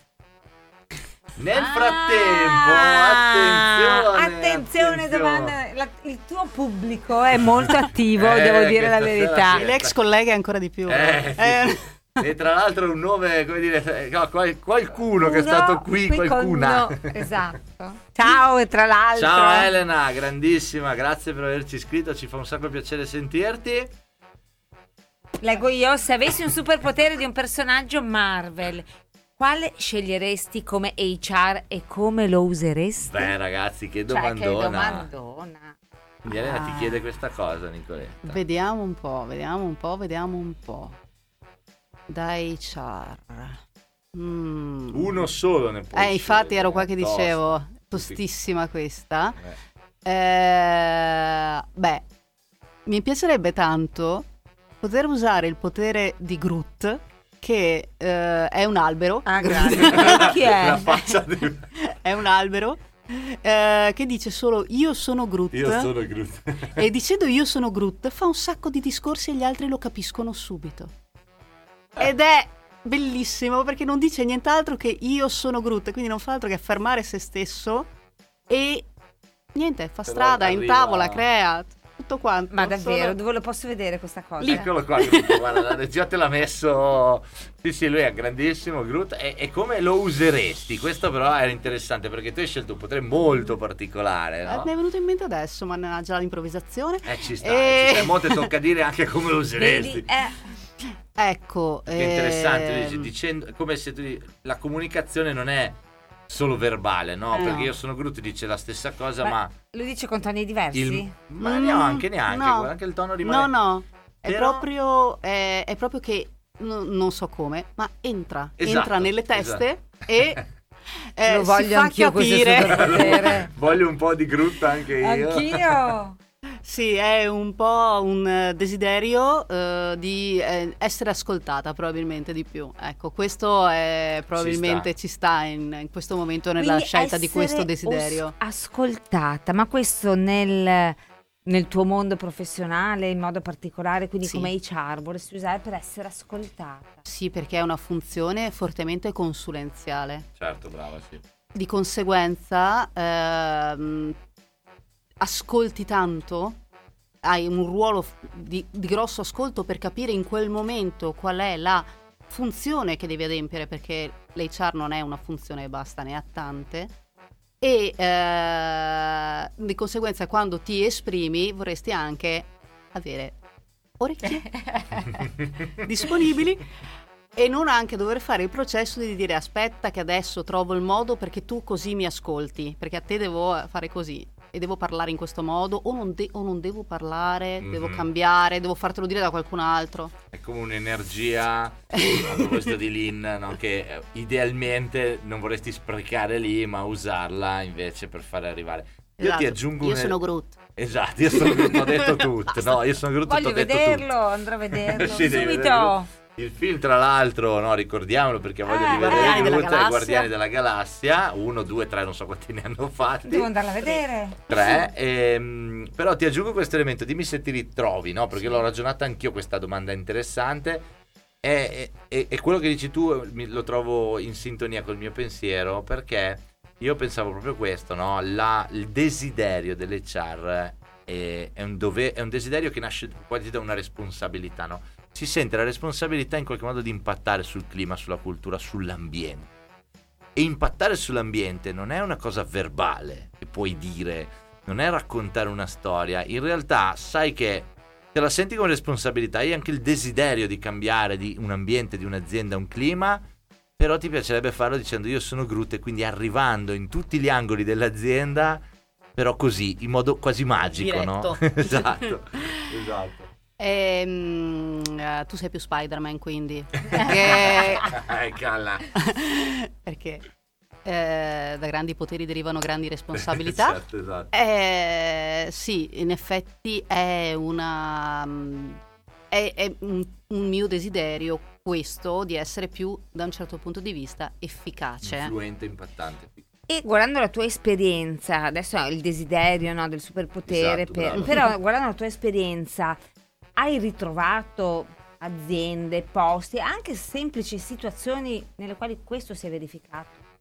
S1: Nel
S2: Ah,
S1: frattempo, attenzione,
S2: attenzione, domanda. la- il tuo pubblico è molto attivo, <laughs>
S1: Eh,
S2: devo dire la verità.
S1: sì.
S6: L'ex collega è ancora di più.
S1: Eh, sì.
S6: Eh,
S1: E tra l'altro un nome, come dire, no, qual- qualcuno che è
S2: Uno
S1: stato qui,
S2: con
S1: qualcuna.
S2: uno- <laughs> Esatto. Ciao e tra l'altro.
S1: Ciao Elena, grandissima, grazie per averci iscritto, ci fa un sacco piacere sentirti.
S2: Leggo io, se avessi un superpotere di un personaggio Marvel, quale sceglieresti come HR e come lo useresti?
S1: Beh ragazzi, che
S2: Cioè, che
S1: domandona.
S2: domandona.
S1: Quindi Elena ti
S6: Ah.
S1: chiede questa cosa, Nicoletta.
S6: vediamo un po', vediamo un po', vediamo un po'. Da HR. Mm.
S1: Uno solo ne può
S6: Eh, infatti ero qua che
S1: tosta.
S6: dicevo, tostissima questa.
S1: Eh,
S6: Eh, beh, mi piacerebbe tanto poter usare il potere di Groot, che eh, è un albero.
S2: Ah, <laughs> grazie. Chi è?
S1: La faccia di... <laughs>
S6: è un albero eh, che dice solo io sono Groot.
S1: Io sono Groot. <laughs>
S6: E dicendo io sono Groot fa un sacco di discorsi e gli altri lo capiscono subito. Ed è bellissimo perché non dice nient'altro che io sono Groot, quindi non fa altro che affermare se stesso e niente, fa
S1: Però
S6: strada,
S1: arriva-
S6: intavola, crea tutto quanto.
S2: Ma davvero,
S6: Solo-
S2: dove lo posso vedere questa cosa?
S1: Eccolo qua, Groot, <laughs> guarda, la regia te l'ha messo. Sì, sì, lui è grandissimo, Groot. E, e come lo useresti? Questo però era interessante perché tu hai scelto un potere molto particolare,
S6: Eh,
S1: no?
S6: mi è venuto in mente adesso, mannaggia l'improvvisazione.
S1: Eh, ci sta,
S6: E-
S1: ci sta. Mo' tocca dire anche come lo <laughs> useresti.
S2: Vedi? Eh,
S6: Ecco,
S1: Che è interessante,
S6: ehm,
S1: dici, dicendo, come se tu la comunicazione non è solo verbale, no?
S6: Eh,
S1: Perché
S6: no.
S1: io sono Groot dice la stessa cosa,
S2: Ma-
S1: ma
S2: lo dice con toni diversi?
S1: il ma
S6: Mm,
S1: neanche neanche,
S6: no.
S1: guarda, anche il tono rimane
S6: No, no, è,
S1: Però-
S6: proprio, è, è proprio che no- non so come, ma entra,
S1: Esatto,
S6: entra nelle teste e <laughs> eh,
S2: Lo
S6: si
S2: voglio
S6: fa
S2: anch'io
S6: capire. <laughs>
S1: Voglio un po' di Groot anche io.
S2: Anch'io.
S6: Sì, è un po' un eh, desiderio eh, di eh, essere ascoltata probabilmente di più. Ecco, questo è, probabilmente ci sta, in, in questo momento nella
S2: Quindi
S6: scelta di questo desiderio.
S2: os- ascoltata, ma questo nel, nel tuo mondo professionale in modo particolare, quindi
S6: Sì.
S2: come HR, vorresti usare per essere ascoltata.
S6: Sì, perché è una funzione fortemente consulenziale.
S1: Certo, brava, sì.
S6: Di conseguenza, ehm, ascolti tanto, hai un ruolo di, di grosso ascolto per capire in quel momento qual è la funzione che devi adempiere, perché l'HR non è una funzione e basta, ne ha tante. E eh, di conseguenza, quando ti esprimi, vorresti anche avere orecchie <laughs> disponibili e non anche dover fare il processo di dire aspetta che adesso trovo il modo perché tu così mi ascolti, perché a te devo fare così e devo parlare in questo modo o non, de- o non devo parlare, devo
S1: Mhm.
S6: cambiare, devo fartelo dire da qualcun altro.
S1: È come un'energia, a proposito di Lin, no? che eh, idealmente non vorresti sprecare lì, ma usarla invece per fare arrivare. Io
S6: Esatto.
S1: ti aggiungo
S6: Io
S1: un-
S6: sono Groot.
S1: Esatto, io sono Groot, ho detto <laughs> tutto. No, io sono Groot,
S2: Voglio
S1: ho detto
S2: vederlo,
S1: tutto.
S2: andrò a vederlo
S1: Sì,
S2: subito.
S1: Il film, tra l'altro, no, ricordiamolo perché voglio
S2: Eh,
S1: rivedere
S6: Guardiani
S1: i Guardiani della Galassia. Uno, due, tre, non so quanti ne hanno fatti.
S2: Devo andarla a vedere.
S1: Tre, ehm, però ti aggiungo questo elemento, dimmi se ti ritrovi, no? Perché l'ho ragionata anch'io questa domanda interessante. E, e- e quello che dici tu eh, lo trovo in sintonia col mio pensiero perché io pensavo proprio questo, no? La- il desiderio dell'HR è, è un dove- è un desiderio che nasce quasi da una responsabilità, no? Si sente la responsabilità in qualche modo di impattare sul clima, sulla cultura, sull'ambiente. E impattare sull'ambiente non è una cosa verbale che puoi dire, non è raccontare una storia. In realtà sai che te la senti come responsabilità, hai anche il desiderio di cambiare di un ambiente, di un'azienda, un clima, però ti piacerebbe farlo dicendo io sono Groot e quindi arrivando in tutti gli angoli dell'azienda, però così, in modo quasi magico, no?
S6: Diretto. <laughs>
S1: esatto, <laughs> esatto.
S6: Ehm, eh, tu sei più Spider-Man quindi. <laughs> Perché,
S1: Ecco là. <laughs>
S6: perché eh, da grandi poteri derivano grandi responsabilità. <laughs>
S1: Certo, esatto.
S6: Eh, sì, in effetti è una. mm, È, è un, un mio desiderio questo di essere più, da un certo punto di vista, efficace.
S1: Influente, impattante.
S2: E guardando la tua esperienza, adesso il desiderio no, del superpotere,
S1: Esatto,
S2: per- però guardando la tua esperienza, hai ritrovato aziende, posti, anche semplici situazioni nelle quali questo si è verificato?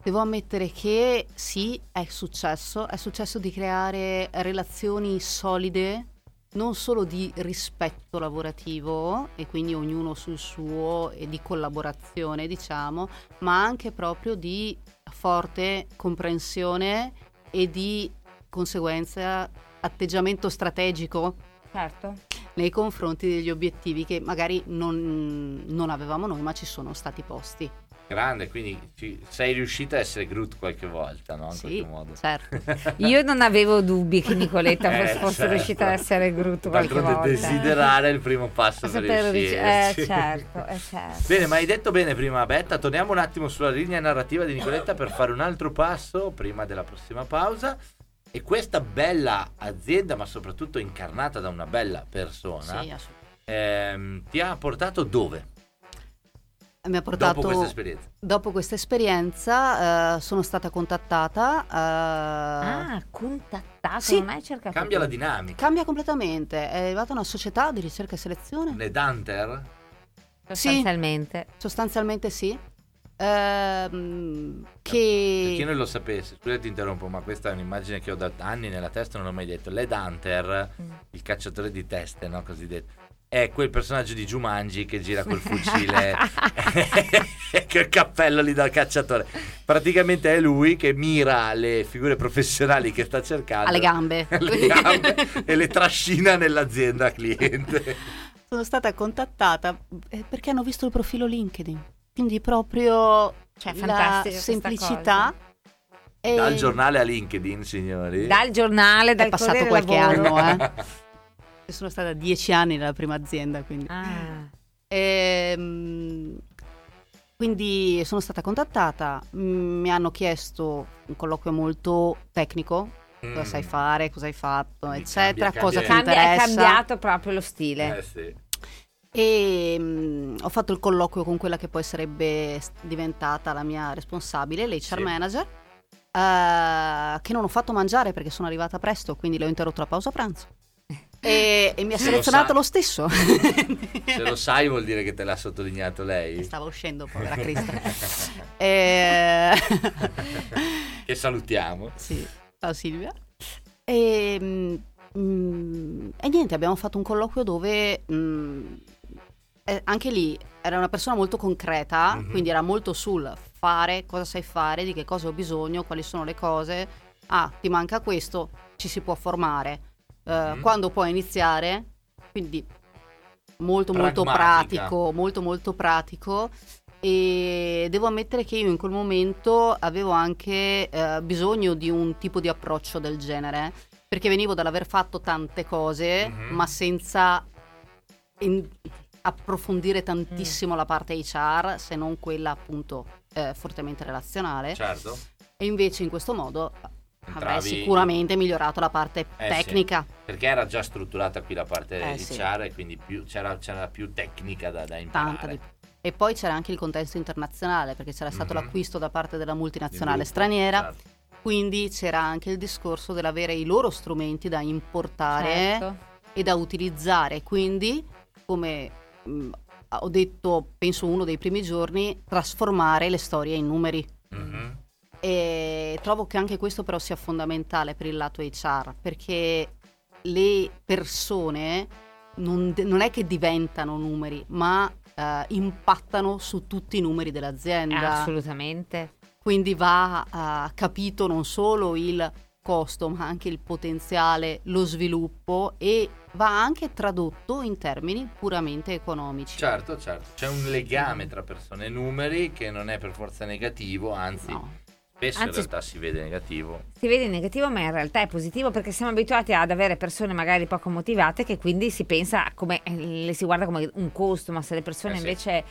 S6: Devo ammettere che sì, è successo, è successo di creare relazioni solide, non solo di rispetto lavorativo e quindi ognuno sul suo e di collaborazione, diciamo, ma anche proprio di forte comprensione e di conseguenza atteggiamento strategico
S2: Certo.
S6: nei confronti degli obiettivi che magari non, non avevamo noi, ma ci sono stati posti.
S1: Grande, quindi ci- sei riuscita a essere Groot qualche volta, no? In
S6: Sì,
S1: qualche modo.
S6: certo. <laughs>
S2: Io non avevo dubbi che Nicoletta <laughs>
S1: Eh,
S2: fosse
S1: certo.
S2: riuscita ad essere Groot qualche
S1: D'altronde
S2: volta.
S1: desiderare il primo passo
S2: A
S1: per
S2: saper riusci- Eh, certo, eh, certo.
S1: Bene, ma hai detto bene prima, Betta. Torniamo un attimo sulla linea narrativa di Nicoletta per fare un altro passo prima della prossima pausa. E questa bella azienda, ma soprattutto incarnata da una bella persona,
S6: Sì, assolutamente.
S1: ehm, ti ha portato dove?
S6: Mi ha portato
S1: Dopo questa esperienza.
S6: dopo questa esperienza, eh, sono stata contattata. eh,
S2: Ah, contattato,
S6: Sì.
S2: non hai cercato.
S1: Cambia la dinamica.
S6: Cambia completamente. È arrivata una società di ricerca e selezione.
S1: Le Danter?
S2: Sostanzialmente.
S6: Sostanzialmente sì. Ehm,
S1: Per chi
S6: che
S1: non lo sapesse, scusa ti interrompo, ma questa è un'immagine che ho da anni nella testa non l'ho mai detto. Led Hunter,
S2: Mm.
S1: il cacciatore di teste, no? Cosiddetto. È quel personaggio di Jumanji che gira col fucile <laughs> <laughs> e il cappello lì dal cacciatore. Praticamente è lui che mira le figure professionali che sta cercando
S6: alle gambe. <laughs>
S1: alle gambe e le trascina nell'azienda cliente.
S6: sono stata contattata eh, perché hanno visto il profilo LinkedIn. Quindi proprio
S2: Cioè,
S6: la semplicità. E
S1: Dal giornale a LinkedIn, signori.
S2: Dal giornale, dal
S6: è passato
S2: Corriere
S6: qualche
S2: Lavoro.
S6: anno. Eh. Io sono stata dieci anni nella prima azienda, quindi.
S2: Ah,
S6: Ehm, quindi sono stata contattata, mi hanno chiesto un colloquio molto tecnico, cosa
S1: Mm.
S6: sai fare, cosa hai fatto, eccetera,
S1: cambia-
S6: cosa ti
S1: cambia-
S2: cambia, è
S6: interessa.
S2: cambiato proprio lo stile.
S1: Eh sì.
S6: E mm, ho fatto il colloquio con quella che poi sarebbe diventata la mia responsabile, l'HR
S1: Sì.
S6: manager, eh, che non ho fatto mangiare perché sono arrivata presto, quindi le ho interrotto la pausa pranzo. E, e mi ha
S1: Se lo
S6: selezionato
S1: sa.
S6: lo stesso. <laughs>
S1: Se lo sai vuol dire che te l'ha sottolineato lei.
S6: Stava uscendo, povera <laughs> Crista. <laughs> Eh,
S1: Che salutiamo.
S6: Sì, ciao Silvia. E, mm, mm, e niente, abbiamo fatto un colloquio dove mm, eh, anche lì era una persona molto concreta,
S1: Mhm.
S6: quindi era molto sul fare, cosa sai fare, di che cosa ho bisogno, quali sono le cose. Ah, ti manca questo, ci si può formare. Eh,
S1: Mhm.
S6: Quando puoi iniziare? Quindi molto molto
S1: Pragmatica.
S6: pratico, molto molto pratico e devo ammettere che io in quel momento avevo anche eh, bisogno di un tipo di approccio del genere perché venivo dall'aver fatto tante cose
S1: Mhm.
S6: ma senza in- approfondire tantissimo la parte HR se non quella appunto eh, fortemente relazionale
S1: Certo.
S6: e invece in questo modo avrei
S1: Entravi-
S6: sicuramente migliorato la parte
S1: Eh, sì.
S6: tecnica
S1: Perché era già strutturata qui la parte
S6: Eh,
S1: di
S6: sì.
S1: HR e quindi più- c'era, c'era più tecnica da, da imparare.
S6: tanta di e poi c'era anche il contesto internazionale perché c'era stato
S1: Mhm.
S6: l'acquisto da parte della multinazionale
S1: gruppo,
S6: straniera
S1: certo.
S6: quindi c'era anche il discorso dell'avere i loro strumenti da importare
S2: certo.
S6: e da utilizzare quindi come mh, ho detto penso uno dei primi giorni trasformare le storie in numeri
S1: Mhm.
S6: e trovo che anche questo però sia fondamentale per il lato HR perché le persone non, de- non è che diventano numeri ma eh, impattano su tutti i numeri dell'azienda
S2: Assolutamente.
S6: quindi va eh, capito non solo il costo ma anche il potenziale, lo sviluppo e va anche tradotto in termini puramente economici.
S1: Certo, certo. C'è un legame tra persone e numeri che non è per forza negativo, anzi,
S6: No.
S1: spesso
S2: Anzi,
S1: in realtà si vede negativo.
S2: Si vede negativo, ma in realtà è positivo perché siamo abituati ad avere persone magari poco motivate che quindi si pensa come eh, le si guarda come un costo, ma se le persone
S1: Eh sì.
S2: invece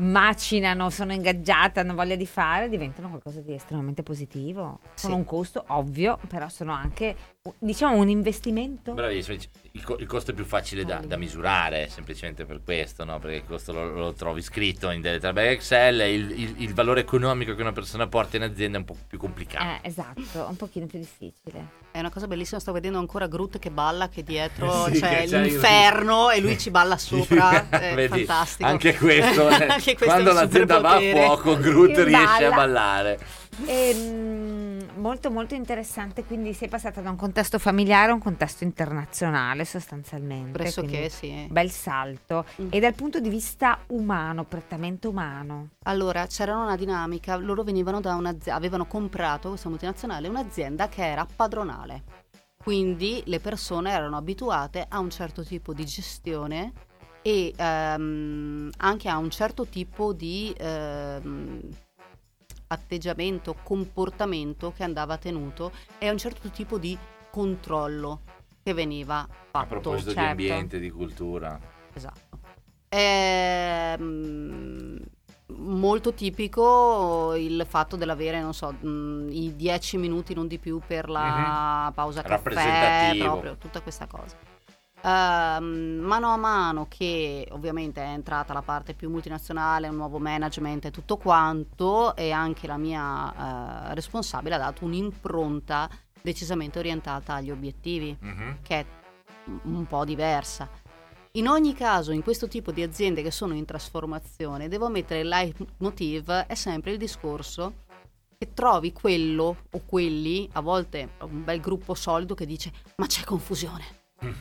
S2: macinano, sono ingaggiate, hanno voglia di fare, diventano qualcosa di estremamente positivo. Sono
S6: Sì.
S2: un costo ovvio, però sono anche diciamo un investimento.
S1: Bravissimo, il, co- il costo è più facile da, da misurare, semplicemente per questo, no? Perché il costo lo, lo trovi scritto in delle tabelle Excel e il, il- il valore economico che una persona porta in azienda è un po' più complicato.
S2: Eh, esatto, un pochino più difficile.
S6: È una cosa bellissima, sto vedendo ancora Groot che balla, che dietro <laughs>
S1: Sì,
S6: c'è
S1: che c'è
S6: l'inferno e lui <laughs> ci balla sopra. È
S1: Vedi,
S6: fantastico.
S1: Anche questo, <laughs>
S6: Anche questo
S1: quando l'azienda va a fuoco, Groot riesce a
S2: balla.
S1: ballare. <laughs>
S2: Ehm, molto molto interessante, quindi sei passata da un contesto familiare a un contesto internazionale sostanzialmente.
S6: Pressoché sì.
S2: Bel salto.
S6: Mm.
S2: E dal punto di vista umano, prettamente umano.
S6: Allora, c'era una dinamica, loro venivano da un'azienda, avevano comprato questa multinazionale un'azienda che era padronale. Quindi le persone erano abituate a un certo tipo di gestione e ehm, anche a un certo tipo di ehm, atteggiamento, comportamento che andava tenuto e a un certo tipo di controllo che veniva fatto.
S1: A proposito
S2: certo.
S1: di ambiente, di cultura.
S6: Esatto. Ehm, molto tipico il fatto dell'avere, non so, mh, i 10 minuti non di più per la pausa caffè, proprio tutta questa cosa. Ehm, mano a mano che ovviamente è entrata la parte più multinazionale, un nuovo management e tutto quanto, e anche la mia eh, responsabile ha dato un'impronta decisamente orientata agli obiettivi,
S1: Mhm.
S6: che è un po' diversa. In ogni caso, in questo tipo di aziende che sono in trasformazione, devo mettere il leitmotiv, è sempre il discorso che trovi quello o quelli, a volte un bel gruppo solido che dice ma c'è confusione,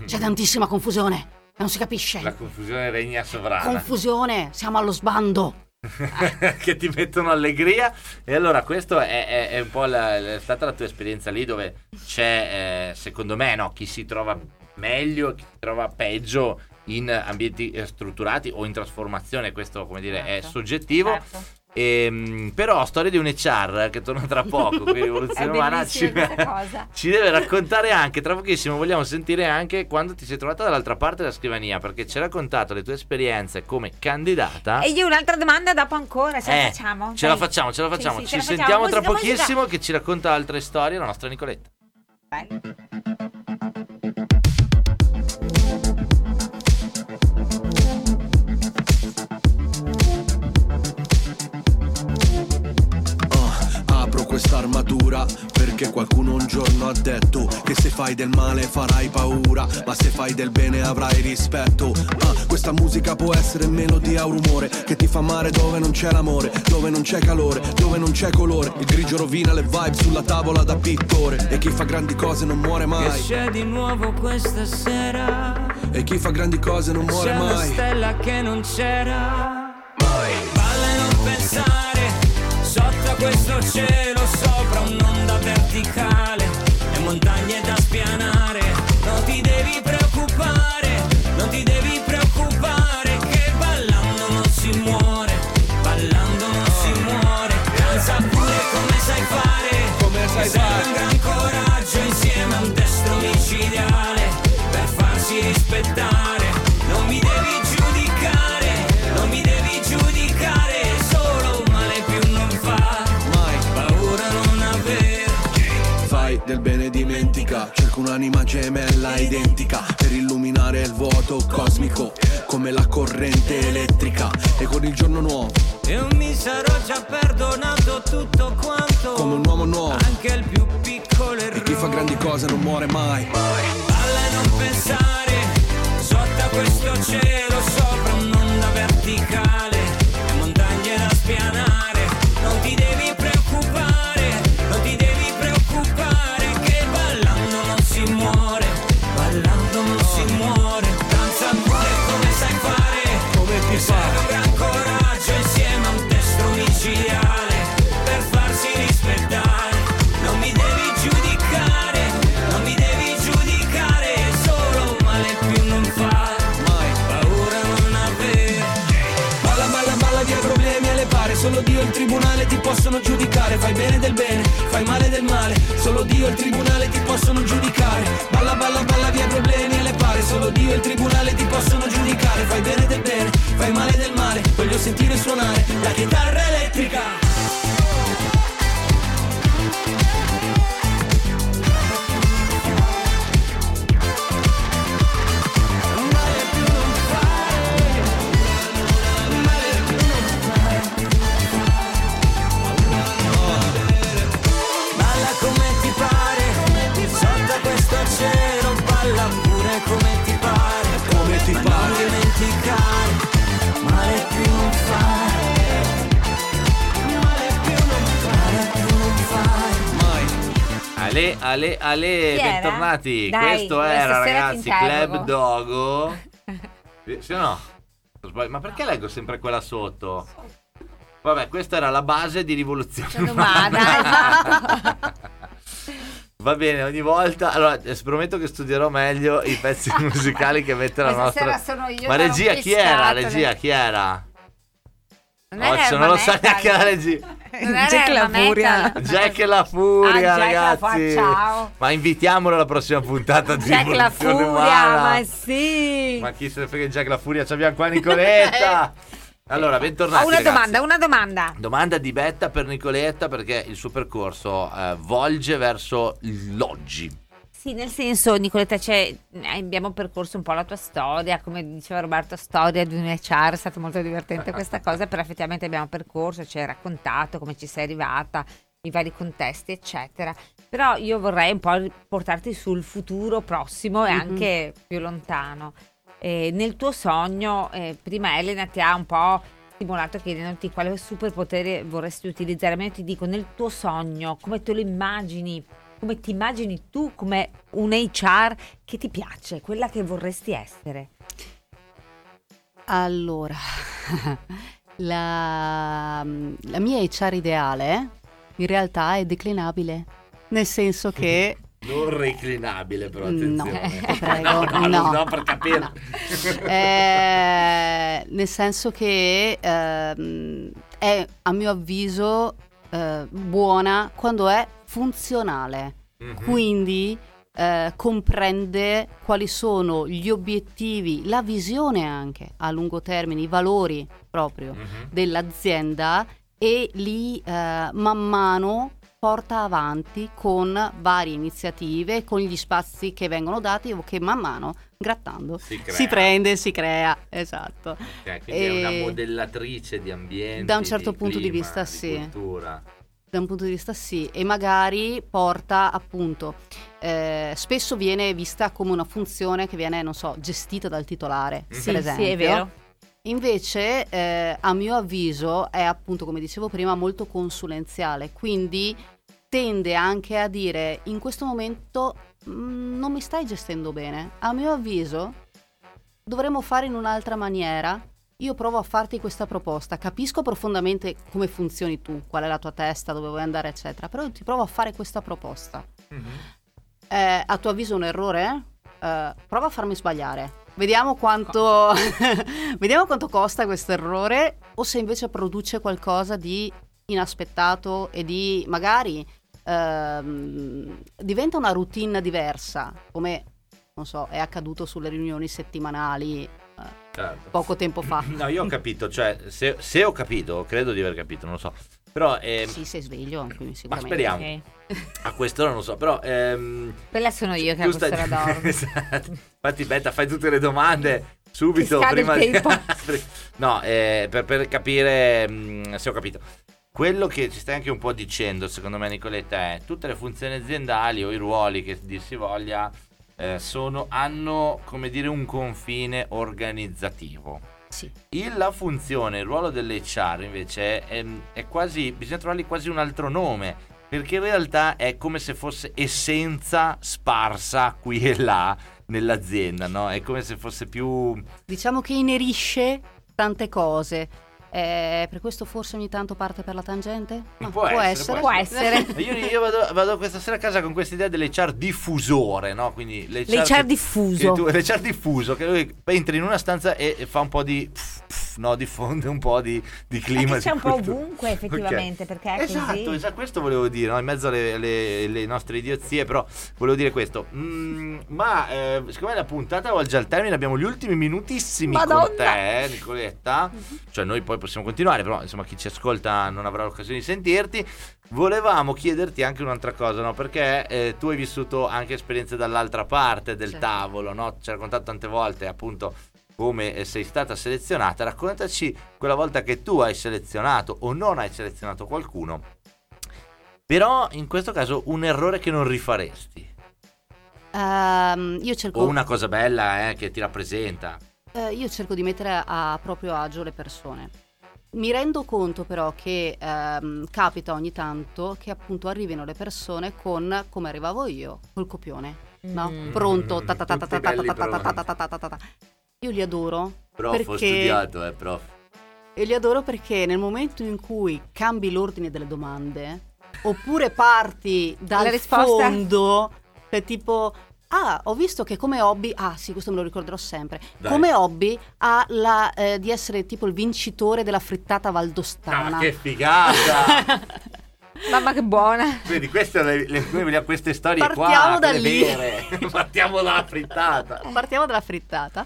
S6: c'è tantissima confusione, non si capisce.
S1: La confusione regna sovrana.
S6: Confusione, siamo allo sbando. <laughs>
S1: che ti mettono allegria. E allora, questo è, è- è un po' la- è stata la tua esperienza lì dove c'è, eh, secondo me, no, chi si trova meglio, chi si trova peggio in ambienti eh, strutturati o in trasformazione. Questo, come dire, è
S2: Certo.
S1: soggettivo.
S2: Certo.
S1: Ehm, però, storia di un HR che torna tra poco. Qui, <laughs>
S2: È
S1: Rivoluzione Umana ci, <laughs> ci deve raccontare anche. Tra pochissimo vogliamo sentire anche quando ti sei trovata dall'altra parte della scrivania. Perché ci hai raccontato le tue esperienze come candidata.
S2: E io un'altra domanda dopo ancora, ce la
S1: Eh,
S2: facciamo?
S1: Ce la
S2: Dai.
S1: facciamo, ce la
S2: Sì,
S1: facciamo.
S2: sì,
S1: Ci
S2: ce la facciamo.
S1: sentiamo tra
S2: Musica, musica.
S1: pochissimo che ci racconta altre storie la nostra Nicoletta.
S2: Bello.
S8: Apro quest'armatura perché qualcuno un giorno ha detto che se fai del male farai paura, ma se fai del bene avrai rispetto. Ah, questa musica può essere melodia o rumore che ti fa male dove non c'è l'amore, dove non c'è calore, dove non c'è colore. Il grigio rovina le vibe sulla tavola da pittore e chi fa grandi cose non muore
S9: Che
S8: mai.
S9: c'è di nuovo questa sera?
S8: E chi fa grandi cose non muore
S9: C'è una
S8: mai.
S9: stella che non c'era. Balla e non pensare, sotto questo cielo, sopra un'onda verticale e montagne da spianare. Non ti devi preoccupare, non ti devi preoccupare,
S8: vuoto cosmico come la corrente elettrica e con il giorno nuovo
S9: Io mi sarò già perdonato tutto quanto,
S8: come un uomo nuovo
S9: anche il più piccolo
S8: e
S9: errore.
S8: chi fa grandi cose non muore mai.
S1: Ale, ale, ale,
S2: Chi era?
S1: bentornati.
S2: Dai,
S1: Questo era, ragazzi. Club Dogo. <laughs> Sì, o no? Ma perché leggo sempre quella sotto? Vabbè, questa era la base di rivoluzione
S2: Sono
S1: umana. <laughs> Va bene, ogni volta. Allora, eh, prometto che studierò meglio i pezzi <laughs> musicali che mette la nostra.
S2: sono io
S1: Ma regia, chi era? Regia, chi era?
S2: Non
S1: Occhio,
S2: l'erba
S1: non lo sa neanche la regia.
S2: Non è <laughs>
S4: Jack la furia.
S1: Jack e la furia,
S2: Ah, Jack la
S1: ragazzi.
S2: fa- ciao.
S1: Ma invitiamolo alla prossima puntata di
S2: Jack la furia,
S1: Umana.
S2: ma sì.
S1: Ma chi se ne frega di Jack la furia? Ci abbiamo qua Nicoletta. <laughs> Allora, bentornati.
S2: Ho una
S1: ragazzi.
S2: domanda, una domanda.
S1: Domanda di Betta per Nicoletta perché il suo percorso eh, volge verso l'oggi.
S2: Sì, nel senso, Nicoletta, cioè, abbiamo percorso un po' la tua storia, come diceva Roberto, storia di un HR, è stato molto divertente questa cosa, però effettivamente abbiamo percorso, ci hai raccontato come ci sei arrivata, i vari contesti, eccetera. Però io vorrei un po' portarti sul futuro prossimo e
S6: Mhm.
S2: anche più lontano. Eh, nel tuo sogno, eh, prima Elena ti ha un po' stimolato chiedendoti quale superpotere vorresti utilizzare, ma io ti dico, nel tuo sogno, come te lo immagini? Come ti immagini tu come un HR che ti piace, quella che vorresti essere?
S6: Allora, <laughs> la, la mia HR ideale in realtà è declinabile, nel senso che <laughs>
S1: Non reclinabile, però
S6: No,
S1: attenzione. <laughs>
S6: ti prego,
S1: no, no,
S6: no.
S1: no, per capire.
S6: Eh, nel senso che ehm, è a mio avviso eh, buona quando è funzionale,
S1: Mhm.
S6: quindi eh, comprende quali sono gli obiettivi, la visione anche a lungo termine, i valori proprio
S1: Mhm.
S6: dell'azienda e li eh, man mano porta avanti con varie iniziative, con gli spazi che vengono dati o che man mano grattando
S1: Si
S6: si prende, si crea, esatto.
S1: Ok, quindi è una
S6: E-
S1: modellatrice di ambiente.
S6: Da un certo punto di vista,
S1: di
S6: sì.
S1: cultura.
S6: Da un punto di vista sì, e magari porta appunto, eh, spesso viene vista come una funzione che viene, non so, gestita dal titolare,
S1: Mhm.
S6: per esempio.
S2: sì, è vero.
S6: Invece, eh, a mio avviso, è appunto, come dicevo prima, molto consulenziale, quindi tende anche a dire in questo momento "Mm, non mi stai gestendo bene. A mio avviso, dovremmo fare in un'altra maniera. Io provo a farti questa proposta, capisco profondamente come funzioni tu, qual è la tua testa, dove vuoi andare, eccetera, però io ti provo a fare questa proposta. Eh, a tuo avviso è un errore? Eh, prova a farmi sbagliare. Vediamo quanto, <laughs> vediamo quanto costa questo errore o se invece produce qualcosa di inaspettato e di magari ehm, diventa una routine diversa, come non so, è accaduto sulle riunioni settimanali
S1: Certo.
S6: poco tempo fa.
S1: No, io ho capito, cioè, se, se ho capito, credo di aver capito, non lo so. Però, ehm,
S6: Sì, sei sveglio, quindi
S1: ma speriamo.
S2: Ok.
S1: A quest'ora non lo so, però... Ehm,
S2: Quella sono io che
S1: tu
S2: a quest'ora <laughs> dormo.
S1: Esatto. Infatti, Betta, fai tutte le domande subito prima
S2: il
S1: di... no, eh, per, per capire mh, se ho capito. Quello che ci stai anche un po' dicendo, secondo me, Nicoletta, è tutte le funzioni aziendali o i ruoli che dir si voglia eh, sono, hanno, come dire, un confine organizzativo.
S6: Sì.
S1: Il- la funzione, il ruolo dell'HR invece è, è quasi, bisogna trovargli quasi un altro nome, perché in realtà è come se fosse essenza sparsa qui e là nell'azienda, no? È come se fosse più...
S6: Diciamo che inerisce tante cose. Eh, per questo forse ogni tanto parte per la tangente? Ma
S1: Può essere,
S2: Può essere. <laughs>
S1: Io, io vado, vado questa sera a casa con questa idea dell'HR diffusore, no? Quindi l'HR,
S2: L'HR
S1: che-
S2: diffuso.
S1: che tu- l'HR diffuso, che lui entra in una stanza e, e fa un po' di... pff, pff, no, diffonde un po' di, di clima.
S2: Perché c'è un po' ovunque effettivamente,
S1: Ok.
S2: perché è
S1: Esatto,
S2: così.
S1: esatto, questo volevo dire, no? in mezzo alle, alle- alle nostre idiozie, però volevo dire questo. Mm, ma eh, siccome la puntata volge al termine, abbiamo gli ultimi minutissimi
S2: Madonna.
S1: con te, eh, Nicoletta. Cioè noi poi possiamo continuare, però insomma chi ci ascolta non avrà l'occasione di sentirti. Volevamo chiederti anche un'altra cosa, no? Perché eh, tu hai vissuto anche esperienze dall'altra parte del
S6: Certo.
S1: tavolo, no? Ci hai raccontato tante volte appunto come eh, sei stata selezionata. Raccontaci quella volta che tu hai selezionato o non hai selezionato qualcuno. Però in questo caso un errore che non rifaresti.
S6: Ehm, io, cerco,
S1: O una cosa bella eh, che ti rappresenta.
S6: eh, io cerco di mettere a proprio agio le persone. Mi rendo conto però che ehm, capita ogni tanto che appunto arrivino le persone con come arrivavo io, col copione. No?
S2: Mm.
S6: Pronto. ta ta ta ta
S1: Tutti
S6: ta ta
S1: belli
S6: ta ta ta
S1: pronti.
S6: ta ta ta ta ta ta. Io li adoro.
S1: Prof, ho
S6: Perché-
S1: studiato, eh, prof.
S6: E li adoro perché nel momento in cui cambi l'ordine delle domande, oppure parti dal fondo, cioè tipo, ah, ho visto che come hobby, ah sì, questo me lo ricorderò sempre,
S1: Dai.
S6: come hobby ha la, eh, di essere tipo il vincitore della frittata valdostana.
S1: Ah, che figata! <laughs>
S2: Mamma che buona.
S1: Vedi, queste, le, le- queste storie
S6: Partiamo
S1: qua,
S6: da lì. <laughs>
S1: Partiamo dalla frittata.
S6: Partiamo dalla frittata.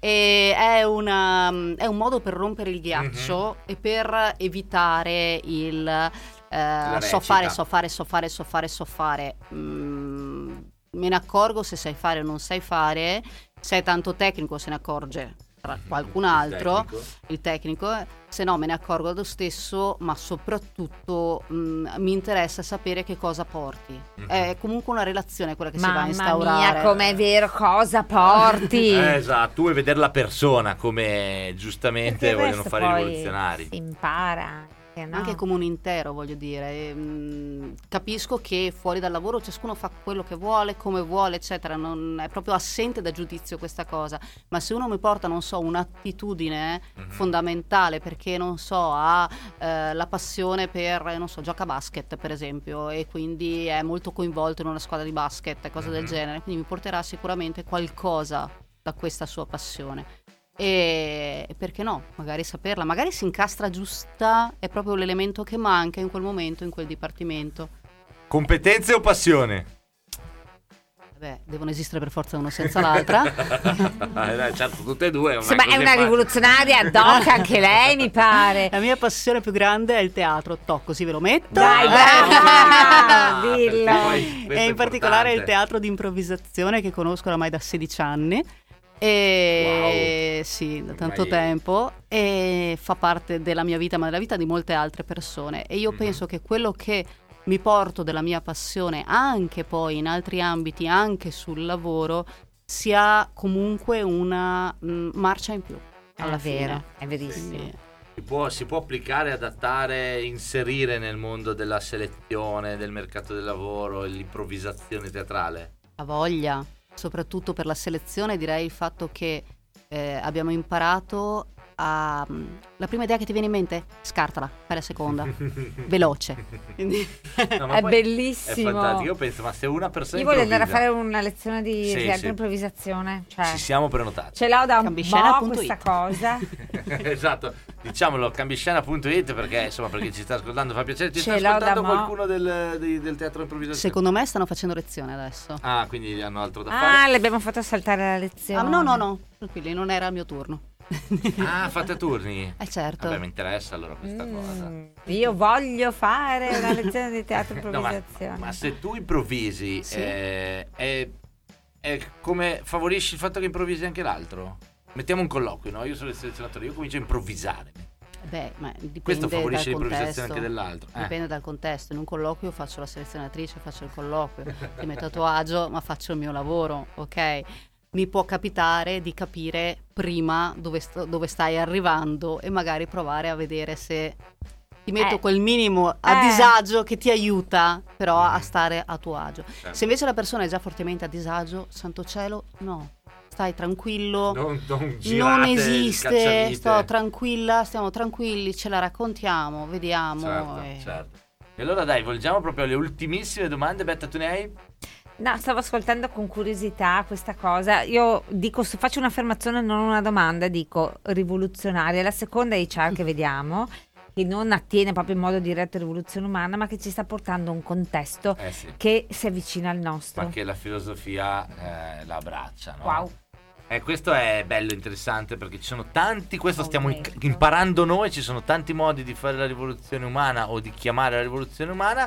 S6: E è, una- è un modo per rompere il ghiaccio
S1: Mhm.
S6: e per evitare il eh, so fare, so fare, so fare, so fare, so fare. Mm, mi me ne accorgo se sai fare o non sai fare, se è tanto tecnico se ne accorge tra qualcun altro,
S1: tecnico.
S6: il tecnico, se no me ne accorgo lo stesso, ma soprattutto mh, mi interessa sapere che cosa porti.
S1: Mhm.
S6: È comunque una relazione quella che si va a
S2: Mamma
S6: instaurare.
S2: mia, com'è vero, cosa porti? <laughs>
S1: Eh, esatto, tu vuoi vedere la persona come giustamente
S2: il
S1: vogliono fare i rivoluzionari.
S2: Si impara. Anche, no?
S6: Anche come un intero, voglio dire. E, mh, capisco che fuori dal lavoro ciascuno fa quello che vuole, come vuole, eccetera. Non è proprio assente da giudizio questa cosa. Ma se uno mi porta, non so, un'attitudine
S1: Mhm.
S6: fondamentale perché, non so, ha eh, la passione per, eh, non so, gioca a basket, per esempio, e quindi è molto coinvolto in una squadra di basket, cose del
S1: Mhm.
S6: genere. Quindi mi porterà sicuramente qualcosa da questa sua passione. E perché no? Magari saperla, magari si incastra giusta, è proprio l'elemento che manca in quel momento, in quel dipartimento.
S1: Competenze o passione?
S6: Beh, devono esistere per forza uno senza l'altra. <laughs>
S1: Dai, certo, tutte e due.
S2: Sì, ma è una rivoluzionaria ad hoc anche lei, mi pare.
S6: La mia passione più grande è il teatro, toh, così ve lo metto.
S2: Dai,
S6: Eh.
S2: brava, <laughs> dillo.
S6: e in particolare il teatro di improvvisazione che conosco oramai da 16 anni. E sì, da tanto
S1: Ormai-
S6: tempo e fa parte della mia vita, ma della vita di molte altre persone. E io
S1: Mhm.
S6: penso che quello che mi porto della mia passione anche poi in altri ambiti, anche sul lavoro, sia comunque una mm, marcia in più. Alla
S2: È vero,
S6: fine.
S2: è verissimo.
S6: Quindi-
S1: Si può, si può applicare, adattare, inserire nel mondo della selezione, del mercato del lavoro, l'improvvisazione teatrale?
S6: Ha voglia, soprattutto per la selezione direi il fatto che eh, abbiamo imparato a... La prima idea che ti viene in mente, scartala, fai la seconda, <laughs> veloce. Quindi-
S1: No, <laughs>
S2: È bellissimo.
S1: È fantastico. Io penso, ma se una persona
S2: Io voglio andare a fare una lezione di
S1: Sì,
S2: teatro
S1: sì.
S2: improvvisazione. Cioè,
S1: Ci siamo prenotati.
S2: ce l'ho da un po' questa cosa. <laughs>
S1: esatto, diciamolo, cambiscena.it perché insomma perché ci sta ascoltando fa piacere. Ti
S2: Ce
S1: sta ascoltando qualcuno del, di- del teatro improvvisazione?
S6: Secondo me stanno facendo lezione adesso.
S1: Ah, quindi hanno altro da
S2: Ah,
S1: fare.
S2: le abbiamo fatto saltare la lezione.
S6: Ah, no, no, no, tranquilli, non era il mio turno.
S1: Ah, fate a turni.
S6: Eh certo.
S1: Vabbè, mi interessa allora questa cosa.
S2: Mm, io voglio fare una lezione di teatro <laughs>
S1: No, ma,
S2: improvvisazione.
S1: ma se tu improvvisi,
S6: Sì.
S1: eh, è, è come favorisci il fatto che improvvisi anche l'altro? Mettiamo un colloquio, no? Io sono il selezionatore, io comincio a improvvisare.
S6: Beh, ma dipende
S1: Questo favorisce
S6: dal
S1: l'improvvisazione
S6: contesto.
S1: anche dell'altro. Eh.
S6: Dipende dal contesto. In un colloquio faccio la selezionatrice, faccio il colloquio, <laughs> ti metto a tuo agio, ma faccio il mio lavoro, ok? Mi può capitare di capire prima dove, sto- dove stai arrivando e magari provare a vedere se ti metto
S2: Eh.
S6: quel minimo a
S2: Eh.
S6: disagio che ti aiuta però a
S1: Mhm.
S6: stare a tuo agio.
S1: Certo.
S6: Se invece la persona è già fortemente a disagio, santo cielo, no. Stai tranquillo,
S1: Non, non,
S6: non esiste, sto tranquilla, stiamo tranquilli, ce la raccontiamo, vediamo.
S1: Certo,
S6: e-
S1: certo. E allora dai, volgiamo proprio alle ultimissime domande. Betta, tu ne hai?
S2: No, stavo ascoltando con curiosità questa cosa. Io dico, faccio un'affermazione, non una domanda, dico rivoluzionaria. La seconda è HR che <laughs> vediamo, che non attiene proprio in modo diretto alla rivoluzione umana, ma che ci sta portando a un contesto
S1: Eh sì.
S2: che si avvicina al nostro.
S1: Che la filosofia eh, la abbraccia, no?
S2: Wow.
S1: Eh, questo è bello, interessante perché ci sono tanti, questo stiamo in-
S2: Aumento.
S1: imparando noi, ci sono tanti modi di fare la rivoluzione umana o di chiamare la rivoluzione umana,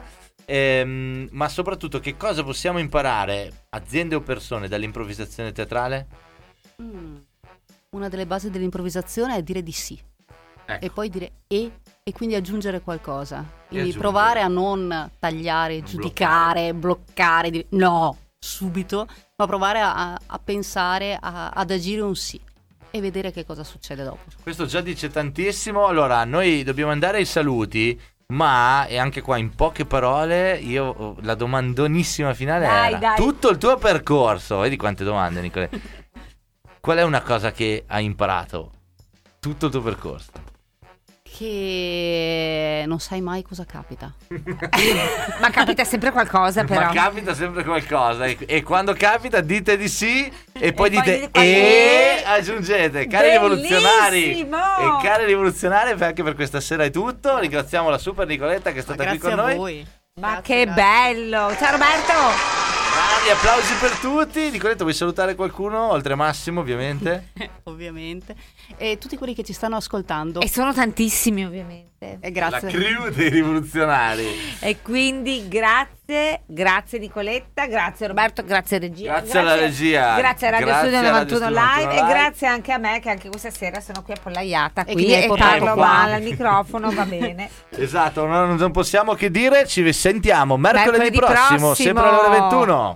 S1: ehm, ma soprattutto che cosa possiamo imparare, aziende o persone, dall'improvvisazione teatrale?
S6: Mm. Una delle basi dell'improvvisazione è dire di sì
S1: Ecco.
S6: e poi dire e e quindi aggiungere qualcosa. Quindi
S1: aggiungere.
S6: provare a non tagliare, giudicare, bloccare, dire no subito, ma provare a, a pensare, a- ad agire un sì e vedere che cosa succede dopo.
S1: Questo già dice tantissimo. Allora, noi dobbiamo andare ai saluti, ma e anche qua in poche parole, io la domandonissima finale
S2: Dai,
S1: era
S2: dai.
S1: tutto il tuo percorso. Vedi quante domande, Nicole. <laughs> Qual è una cosa che hai imparato? Tutto il tuo percorso.
S6: Che non sai mai cosa capita. <laughs>
S2: Ma capita sempre qualcosa, però.
S1: Ma capita sempre qualcosa e, e quando capita dite di sì e poi
S2: poi
S1: dite
S2: qual-
S1: e aggiungete cari rivoluzionari
S2: Bellissimo!
S1: e cari rivoluzionari anche per questa sera è tutto ringraziamo la super Nicoletta che è
S6: Ma
S1: stata qui con
S6: a
S1: noi
S6: voi.
S2: Ma
S6: Grazie,
S2: che
S6: grazie.
S2: bello! Ciao Roberto!
S1: bravi gli applausi per tutti. Nicoletta, vuoi salutare qualcuno? Oltre Massimo, ovviamente. <laughs>
S6: ovviamente. E tutti quelli che ci stanno ascoltando.
S2: E sono tantissimi, ovviamente.
S6: E
S1: La
S6: grazie.
S1: crew dei rivoluzionari. <laughs>
S2: E quindi grazie, grazie Nicoletta, grazie Roberto, grazie regia.
S1: Grazie alla regia.
S2: Grazie a Radio
S1: Grazie
S2: Studio
S1: a
S2: 91
S1: Radio
S2: Live, e
S1: 91 Live.
S2: grazie anche a me che anche questa sera sono qui appollaiata
S6: E
S2: qui e parlo
S6: qua.
S2: male al microfono, va bene. <laughs>
S1: Esatto, non, non possiamo che dire. Ci sentiamo mercoledì,
S2: Mercoledì
S1: prossimo,
S2: prossimo.
S1: sempre alle ore 21.